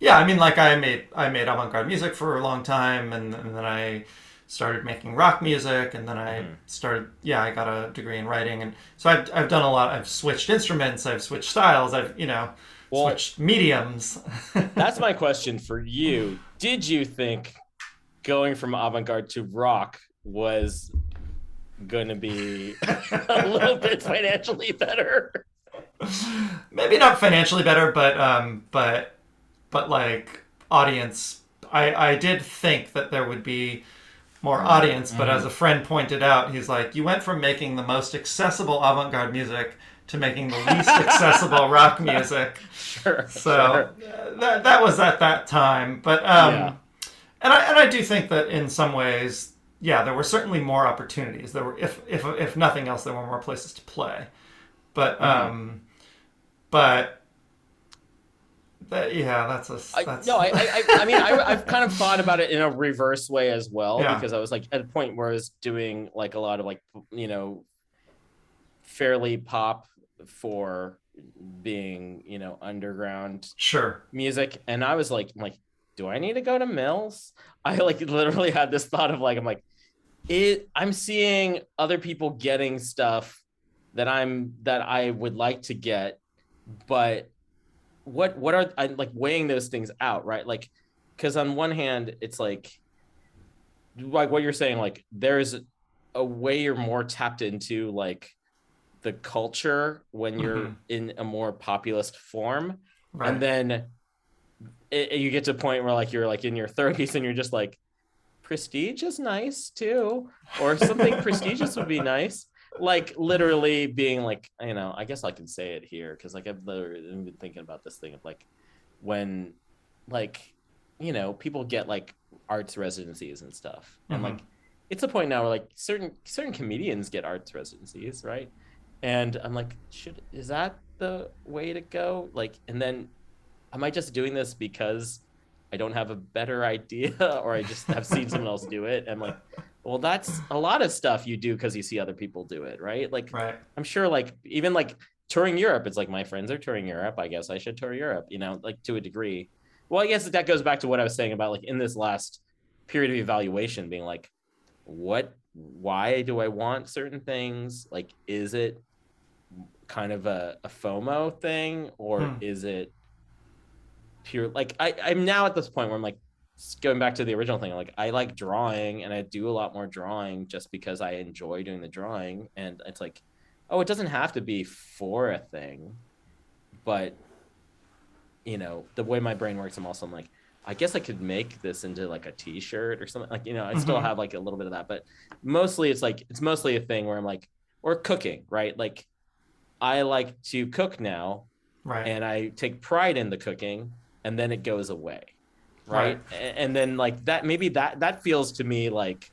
yeah i mean like i made i made avant-garde music for a long time and, and then i started making rock music and then i Mm-hmm. started yeah i got a degree in writing and so i've, I've done a lot i've switched instruments i've switched styles i've you know Well- switched mediums That's my question for you. Did you think going from avant-garde to rock was going to be a little bit financially better? maybe not financially better but um but but like audience i i did think that there would be more audience but as a friend pointed out he's like you went from making the most accessible avant-garde music to making the least accessible rock music Sure. so sure. uh, that that was at that time but um Yeah. and i and i do think that in some ways yeah there were certainly more opportunities there were if if if nothing else there were more places to play but Mm-hmm. um but that, yeah that's a that's no, I, I, I- I mean, I, I've kind of thought about it in a reverse way as well Yeah. because I was like at a point where I was doing like a lot of like you know, fairly pop for being you know underground sure music, and I was like, I'm like, do I need to go to Mills? I like literally had this thought of like, I'm like, it. I'm seeing other people getting stuff that I'm that I would like to get, but what what are I like weighing those things out, right? Like, because on one hand, it's like, like what you're saying, like there's a way you're more tapped into like the culture when you're Mhm. in a more populist form right and then it, it- you get to a point where like you're like in your 30s and you're just like prestige is nice too or something prestigious would be nice like literally being like you know i guess i can say it here because like i've literally been thinking about this thing of like when like you know people get like arts residencies and stuff. And Mhm. like it's a point now where like certain certain comedians get arts residencies right? And i'm like should is that the way to go? Like and then am i just doing this because i don't have a better idea or i just have seen someone else do it? And like well that's a lot of stuff you do because you see other people do it right? Like right. I'm sure like even like touring europe it's like my friends are touring europe i guess i should tour europe you know like to a degree. Well i guess that goes back to what i was saying about like in this last period of evaluation being like what why do i want certain things? Like is it kind of a, a fomo thing or Hmm. is it pure like I, i'm now at this point where i'm like going back to the original thing like i like drawing and i do a lot more drawing just because i enjoy doing the drawing. And it's like oh it doesn't have to be for a thing but you know the way my brain works i'm also I'm like i guess i could make this into like a t-shirt or something like you know i still Mhm. have like a little bit of that. But mostly it's like it's mostly a thing where i'm like or cooking right? Like i like to cook now right. and I take pride in the cooking, and then it goes away, right? A- And then like that, maybe that that feels to me like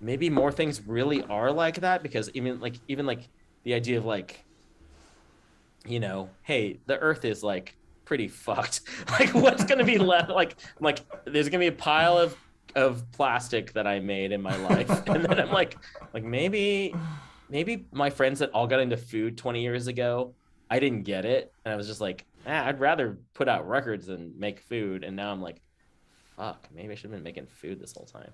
maybe more things really are like that because even like even like the idea of like you know, hey, the Earth is like pretty fucked. like, what's gonna be left? Like, like there's gonna be a pile of of plastic that I made in my life, and then I'm like, like maybe maybe my friends that all got into food 20 years ago I didn't get it, and I was just like, ah, I'd rather put out records than make food. And now I'm like, fuck, maybe I should have been making food this whole time.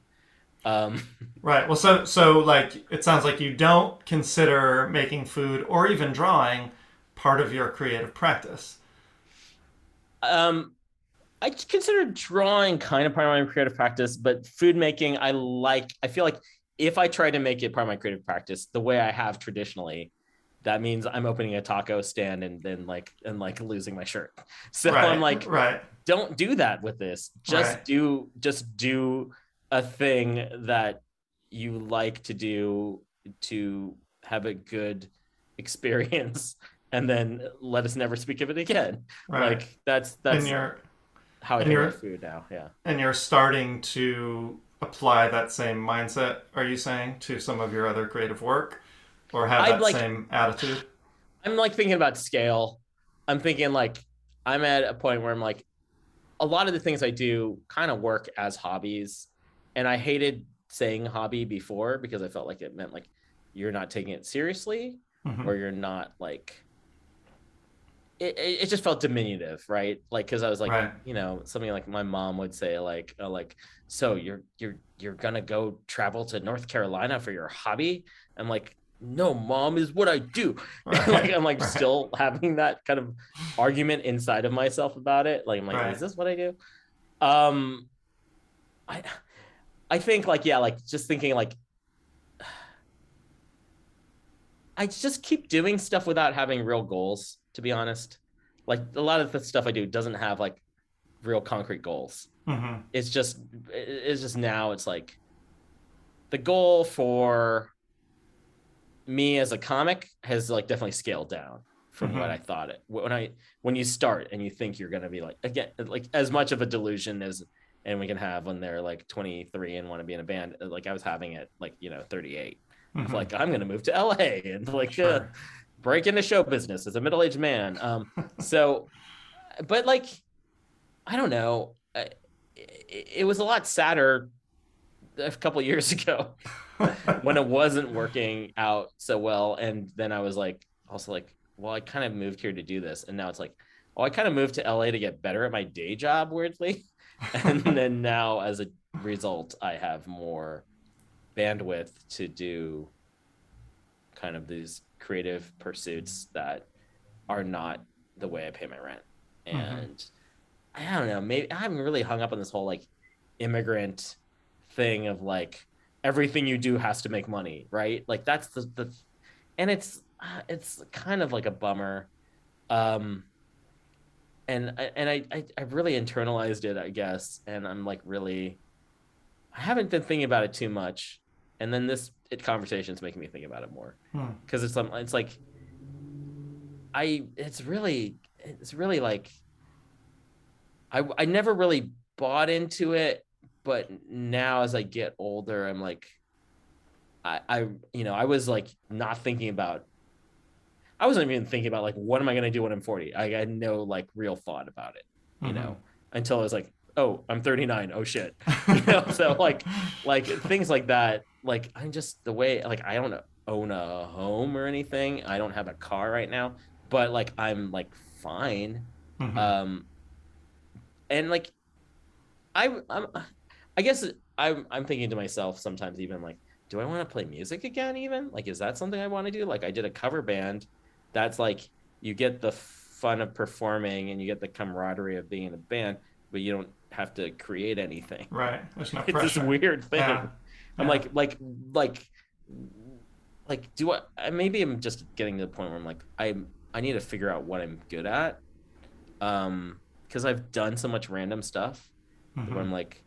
Um, Right. Well, so so like it sounds like you don't consider making food or even drawing part of your creative practice. um, I consider drawing kind of part of my creative practice, but food making, I like. I feel like if I try to make it part of my creative practice the way I have traditionally, that means I'm opening a taco stand and then like and like losing my shirt. So right. I'm like, right. don't do that with this just Right. do just do a thing that you like to do to have a good experience and then let us never speak of it again Right. like that's that's and you're how i and think you're- about food now yeah and you're starting to apply that same mindset, are you saying, to some of your other creative work? Or have I'd that like- same attitude? I'm like thinking about scale. I'm thinking like I'm at a point where I'm like a lot of the things I do kind of work as hobbies. And I hated saying hobby before because I felt like it meant like you're not taking it seriously Mhm. or you're not like it, it it just felt diminutive, right? Like because I was like, Right. you know, something like my mom would say, like, uh, like, so you're you're you're gonna go travel to North Carolina for your hobby? I'm like, no, mom is what I do. Right. like I'm like Right. still having that kind of argument inside of myself about it. Like I'm like, Right. is this what I do? Um, I I think like yeah, like just thinking like I just keep doing stuff without having real goals, to be honest. Like a lot of the stuff I do doesn't have like real concrete goals. Mhm. It's just it's just now it's like the goal for me as a comic has like definitely scaled down from what Mhm. I thought it when I when you start and you think you're gonna be like again like as much of a delusion as and we can have when they're like 23 and want to be in a band like I was having it like you know 38 Mhm. like I'm gonna move to LA and like uh, Sure. break into show business as a middle-aged man. Um, so, but like, I don't know. I- It, it was a lot sadder a couple years ago when it wasn't working out so well, and then I was like, also like, well, I kind of moved here to do this, and now it's like, oh, I kind of moved to LA to get better at my day job, weirdly, and then now as a result, I have more bandwidth to do kind of these creative pursuits that are not the way I pay my rent. Mhm. And I don't know, maybe I'm really hung up on this whole like immigrant thing of like everything you do has to make money, right? Like that's the the and it's uh, it's kind of like a bummer. Um and I- and I, I I really internalized it, I guess, and I'm like really I haven't been thinking about it too much. And then this it conversation's making me think about it more Hmm. because it's um, it's like I it's really it's really like I I never really bought into it, but now as I get older, I'm like I I you know I was like not thinking about I wasn't even thinking about like what am I gonna do when I'm 40. I had no like real thought about it, you Mhm. know, until I was like, oh, I'm 39. Oh shit, you know. so like like things like that like i'm just the way like i don't own a home or anything i don't have a car right now but like i'm like fine Mhm. um and like i i'm i guess i'm i'm thinking to myself sometimes even like do i want to play music again even like is that something i want to do like i did a cover band that's like you get the fun of performing and you get the camaraderie of being in a band but you don't have to create anything right. There's no it's pressure. this weird thing Yeah. I'm Yeah. like, like, like, like, do I? Maybe I'm just getting to the point where I'm like, I I need to figure out what I'm good at, um, because I've done so much random stuff. Mhm. Where I'm like,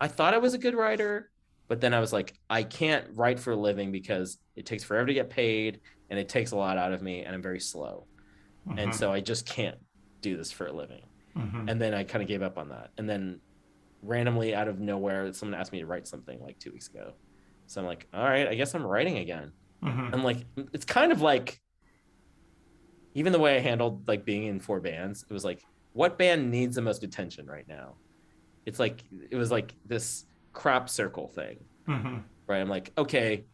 I thought I was a good writer, but then I was like, I can't write for a living because it takes forever to get paid and it takes a lot out of me, and I'm very slow, and Mhm. so I just can't do this for a living. Mhm. And then I kind of gave up on that. And then randomly out of nowhere, someone asked me to write something like two weeks ago. So I'm like, all right, I guess I'm writing again. Mhm. I'm like, it's kind of like, even the way I handled like being in four bands, it was like, what band needs the most attention right now? It's like, it was like this crop circle thing, Mhm. right? I'm like, okay,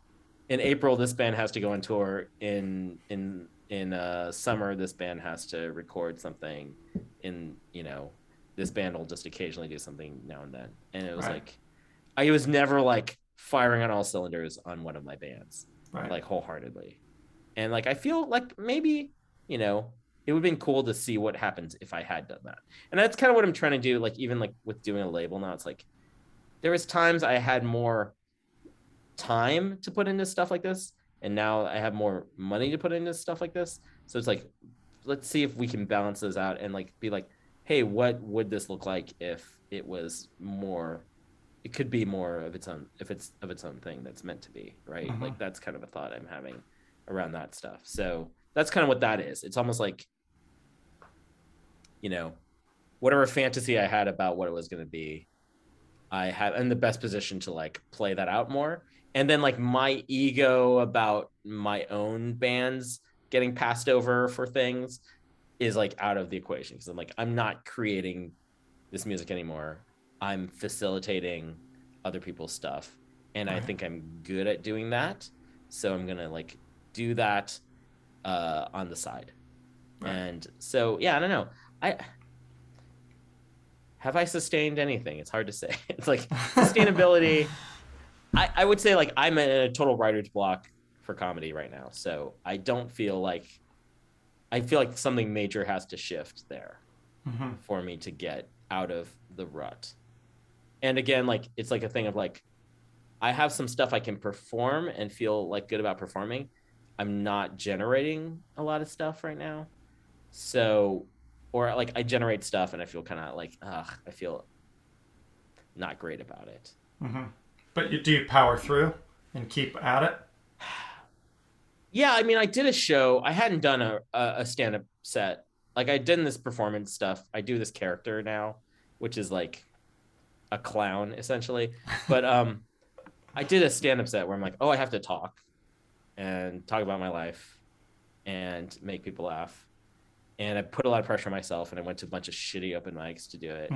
in April, this band has to go on tour. In, in, in uh, summer, this band has to record something. In, you know, this band will just occasionally do something now and then. And it was Right. like, I was never like firing on all cylinders on one of my bands Right. like wholeheartedly. And like I feel like maybe, you know, it would have been cool to see what happens if I had done that. And that's kind of what I'm trying to do. Like even like with doing a label now, it's like there was times I had more time to put into stuff like this, and now I have more money to put into stuff like this. So it's like, let's see if we can balance those out and like be like, hey, what would this look like if it was more it could be more of its own if it's of its own thing that's meant to be right Mhm. like that's kind of a thought i'm having around that stuff so that's kind of what that is it's almost like you know whatever fantasy i had about what it was going to be I have in the best position to like play that out more. And then like my ego about my own bands getting passed over for things is like out of the equation because I'm like I'm not creating this music anymore. I'm facilitating other people's stuff and I think I'm good at doing that. So I'm going to like do that uh on the side. Right. And so yeah, I don't know. I have I sustained anything? It's hard to say. It's like sustainability. I, I would say like I'm in a total writer's block for comedy right now. So I don't feel like I feel like something major has to shift there Mhm. for me to get out of the rut. And again, like it's like a thing of like I have some stuff I can perform and feel like good about performing. I'm not generating a lot of stuff right now. So or like I generate stuff and I feel kind of like ugh, I feel not great about it. Mm-hmm. But you do you power through and keep at it? Yeah, I mean, I did a show. I hadn't done a a, a stand up set. Like I did this performance stuff. I do this character now, which is like a clown essentially. But um, I did a stand up set where I'm like, oh, I have to talk and talk about my life and make people laugh. And I put a lot of pressure on myself, and I went to a bunch of shitty open mics to do it.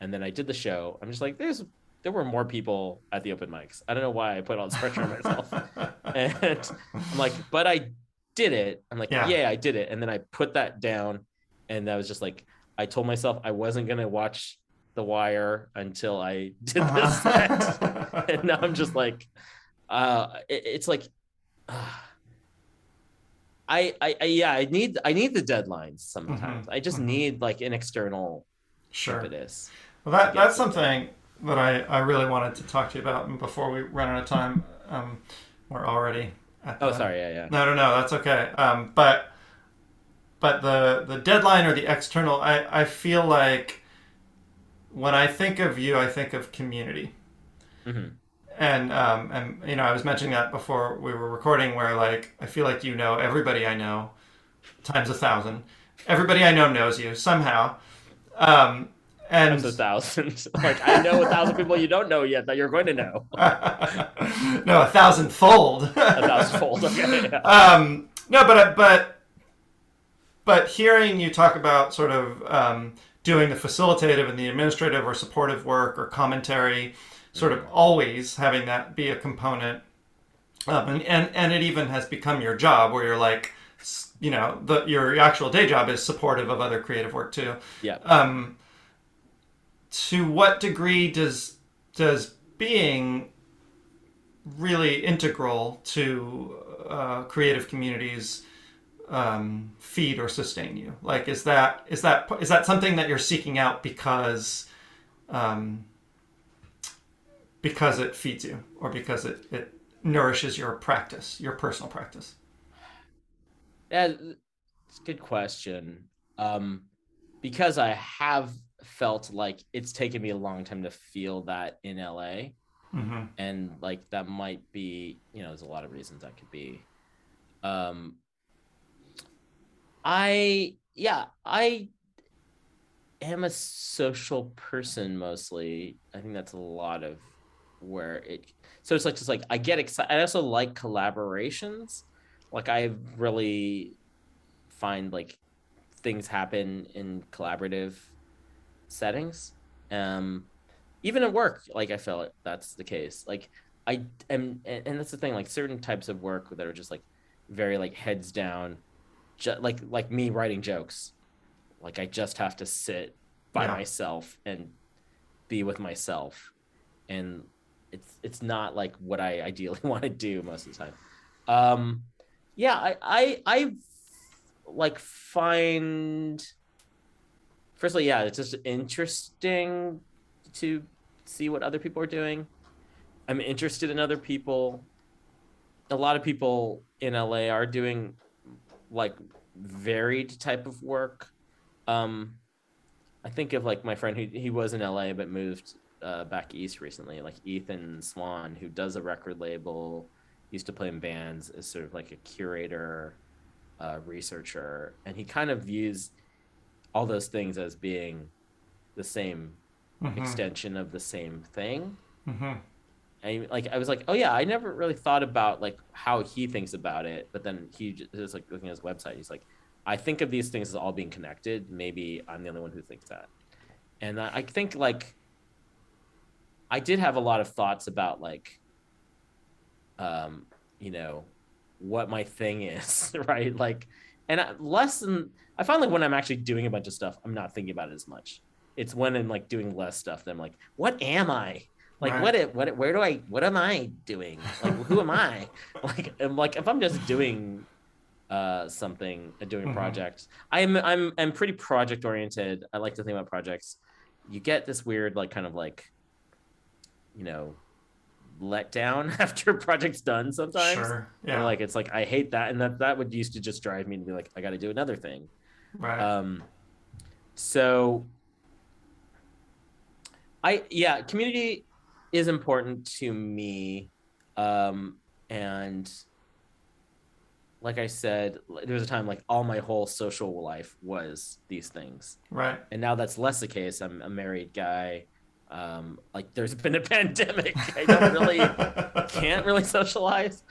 And then I did the show. I'm just like, there's there were more people at the open mics. I don't know why I put all this pressure on myself. and I'm like, but I did it. I'm like, Yeah. yeah. I did it. And then I put that down, and I was just like, I told myself I wasn't gonna watch The Wire until I did this set. and now I'm just like, uh, it- it's like, I, I, I, yeah, I need, I need the deadlines sometimes. I just need like an external Sure. impetus. Well, that that's something that I, I really wanted to talk to you about. Before we run out of time, um, we're already. At Oh, sorry, yeah, yeah. No, no, no. That's okay. Um, but but the the deadline or the external, I I feel like when I think of you, I think of community. Mhm. And um, and you know, I was mentioning that before we were recording, where like I feel like you know everybody I know, times a thousand. Everybody I know knows you somehow. Um, and Times a thousand. like I know a thousand people you don't know yet that you're going to know. no, a thousandfold. A thousandfold. Okay. Yeah. um, no, but but but hearing you talk about sort of um, doing the facilitative and the administrative or supportive work or commentary, sort of always having that be a component, um, and, and and it even has become your job where you're like, you know, the your actual day job is supportive of other creative work too. yeah. Um, to what degree does does being really integral to uh, creative communities um, feed or sustain you? Like, is that is that is that something that you're seeking out because um, because it feeds you, or because it it nourishes your practice, your personal practice? Yeah, it's a good question. Um, because I have felt like it's taken me a long time to feel that in LA, Mm-hmm. and like that might be, you know, there's a lot of reasons that could be. Um, I yeah, I am a social person mostly. I think that's a lot of where it. So it's like just like I get excited. I also like collaborations. Like I really find like things happen in collaborative settings. Um, even at work, like I feel like that's the case. Like I am, and and that's the thing. Like certain types of work that are just like very like heads down, ju- like like me writing jokes. Like I just have to sit by Yeah. myself and be with myself, and it's it's not like what I ideally want to do most of the time. Um, yeah, I I I like find firstly, yeah, it's just interesting to see what other people are doing. I'm interested in other people. A lot of people in LA are doing like varied type of work. Um, I think of like my friend who he was in LA but moved uh, back east recently, like Ethan Swan, who does a record label, used to play in bands, is sort of like a curator, uh, researcher, and he kind of views all those things as being the same extension of the same thing. hmm I like I was like, oh yeah, I never really thought about like how he thinks about it. But then he just is like looking at his website. He's like, I think of these things as all being connected. Maybe I'm the only one who thinks that. And I think like I did have a lot of thoughts about like, um, you know, what my thing is, right? Like, and I, less than I find like when I'm actually doing a bunch of stuff, I'm not thinking about it as much. It's when I'm like doing less stuff that I'm like, what am I? Like Right. what it what where do I what am I doing? Like who am I? Like I'm like if I'm just doing uh something uh, doing a Mhm. i'm i'm i'm pretty project oriented i like to think about projects you get this weird like kind of like you know let down after project's done sometimes Sure. yeah Yeah. like it's like i hate that and that that would used to just drive me to be like i got to do another thing right. um so i yeah community is important to me um and like i said there was a time like all my whole social life was these things right. and now that's less the case i'm a married guy um like there's been a pandemic. I don't really can't really socialize.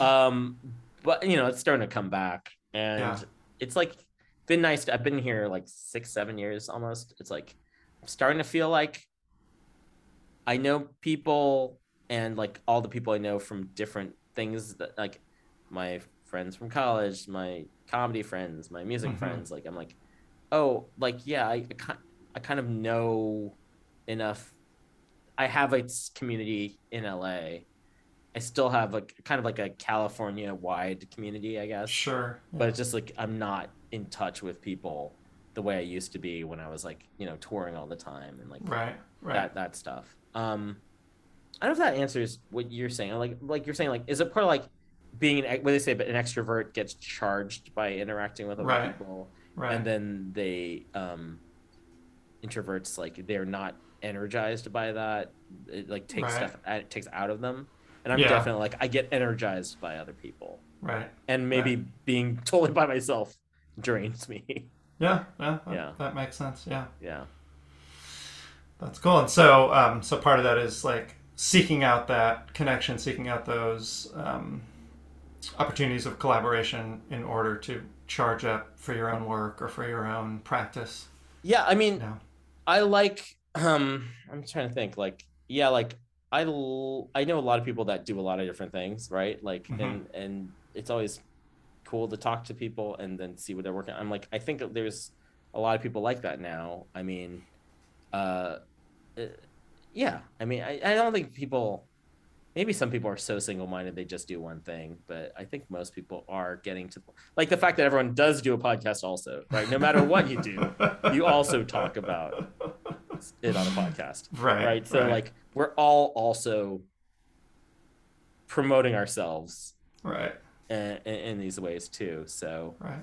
Um but you know it's starting to come back. And Yeah. it's like been nice to, i've been here like six seven years almost. It's like i'm starting to feel like i know people and like all the people i know from different things that like my friends from college my comedy friends my music Mhm. friends. Like i'm like oh like yeah i, I ki- I kind of know enough i have a community in la i still have like kind of like a california wide community i guess Sure. but it's just like i'm not in touch with people the way i used to be when i was like you know touring all the time and like Right. Right. that that stuff um i don't know if that answers what you're saying like like you're saying like is it part of like being an what they say but an extrovert gets charged by interacting with other Right. people right. and then they um introverts like they're not energized by that it like takes Right. stuff it takes out of them and i'm Yeah. definitely like i get energized by other people right. and maybe Right. being totally by myself drains me Yeah. Yeah. That, Yeah. that makes sense. Yeah. yeah That's cool. And so, um, so part of that is like seeking out that connection, seeking out those um, opportunities of collaboration in order to charge up for your own work or for your own practice. yeah i mean Yeah. I like um I'm trying to think like yeah like I l- I know a lot of people that do a lot of different things right? Like Mhm. and and it's always cool to talk to people and then see what they're working I'm like I think there's a lot of people like that now. I mean uh uh, yeah I mean I, I don't think people maybe some people are so single-minded they just do one thing but I think most people are getting to like the fact that everyone does do a podcast also right? No matter what you do you also talk about it on a podcast Right. right so like we're all also promoting ourselves Right. in, in these ways too so Right.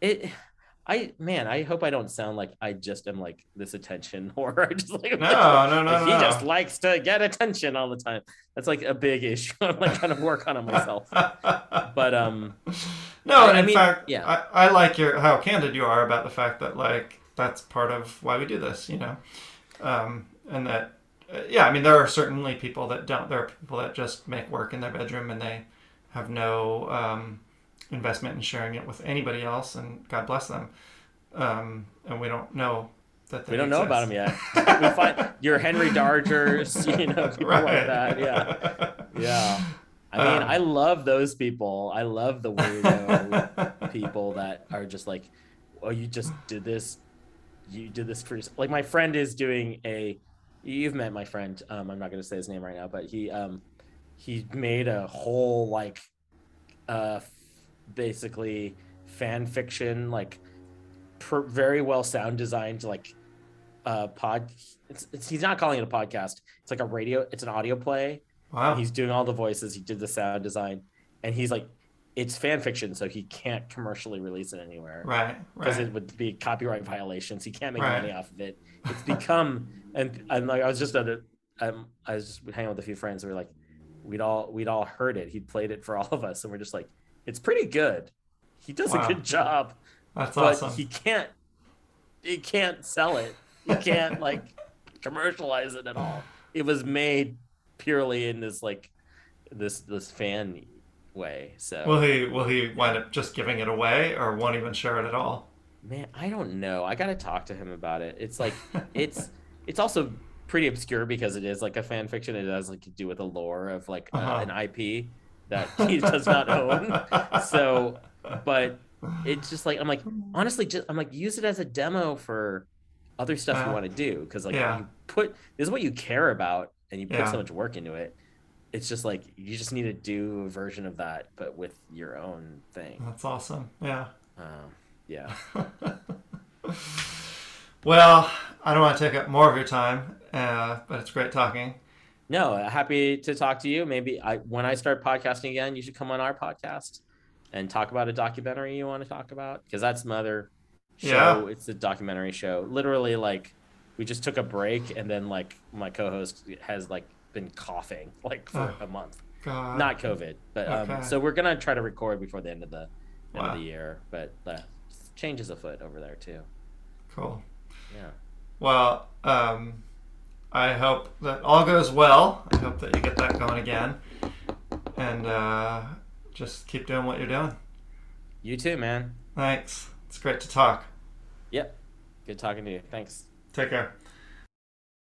it i man i hope i don't sound like i just am like this attention or i just like No, no, no, no, he no. just likes to get attention all the time that's like a big issue i'm like trying to work on it myself but um No, I- and I in mean, fact, yeah. I, I like your how candid you are about the fact that like that's part of why we do this, you know, um, and that uh, yeah, I mean there are certainly people that don't. There are people that just make work in their bedroom and they have no um, investment in sharing it with anybody else, and God bless them. Um, and we don't know that they we don't know about them yet. We find your henry dargers you know people like that yeah. Yeah. I mean Um, i love those people. I love the weirdo people that are just like oh you just did this you did this for yourself. like my friend is doing a you've met my friend um i'm not going to say his name right now but he um he made a whole like uh basically fan fiction like per, very well sound designed like uh pod it's, it's he's not calling it a podcast it's like a radio it's an audio play Wow. he's doing all the voices he did the sound design and he's like it's fan fiction so he can't commercially release it anywhere Right. because Right. it would be copyright violations he can't make Right. money off of it it's become and and like i was just at a um, i was just hanging with a few friends who were like we'd all we'd all heard it he played it for all of us and we're just like it's pretty good he does Wow. a good job That's but awesome. he can't he can't sell it he can't like commercialize it at all. It was made purely in this like this this fan way. So Will he will he wind up just giving it away or won't even share it at all? man, I don't know. I gotta talk to him about it. It's like it's it's also pretty obscure because it is like a fan fiction. It has like to do with the lore of like uh, Uh-huh. an IP that he does not own. So, but it's just like I'm like honestly, just I'm like use it as a demo for other stuff you Uh, want to do because like yeah. you put this is what you care about and you put Yeah. so much work into it. It's just like you just need to do a version of that, but with your own thing. That's awesome. Yeah. Um, yeah. Well, I don't want to take up more of your time, uh, but it's great talking. No, happy to talk to you. Maybe I when I start podcasting again, you should come on our podcast and talk about a documentary you want to talk about because that's my other show. Yeah. It's a documentary show. Literally, like we just took a break and then like my co-host has like been coughing like for Oh. a month. God. Not COVID, but um, so we're gonna try to record before the end of the end Wow. of the year. But uh, changes afoot over there too. cool. Yeah. Well, um, I hope that all goes well. I hope that you get that going again, and uh, just keep doing what you're doing. You too, man. Thanks. It's great to talk. Yep. Good talking to you. Thanks. Take care.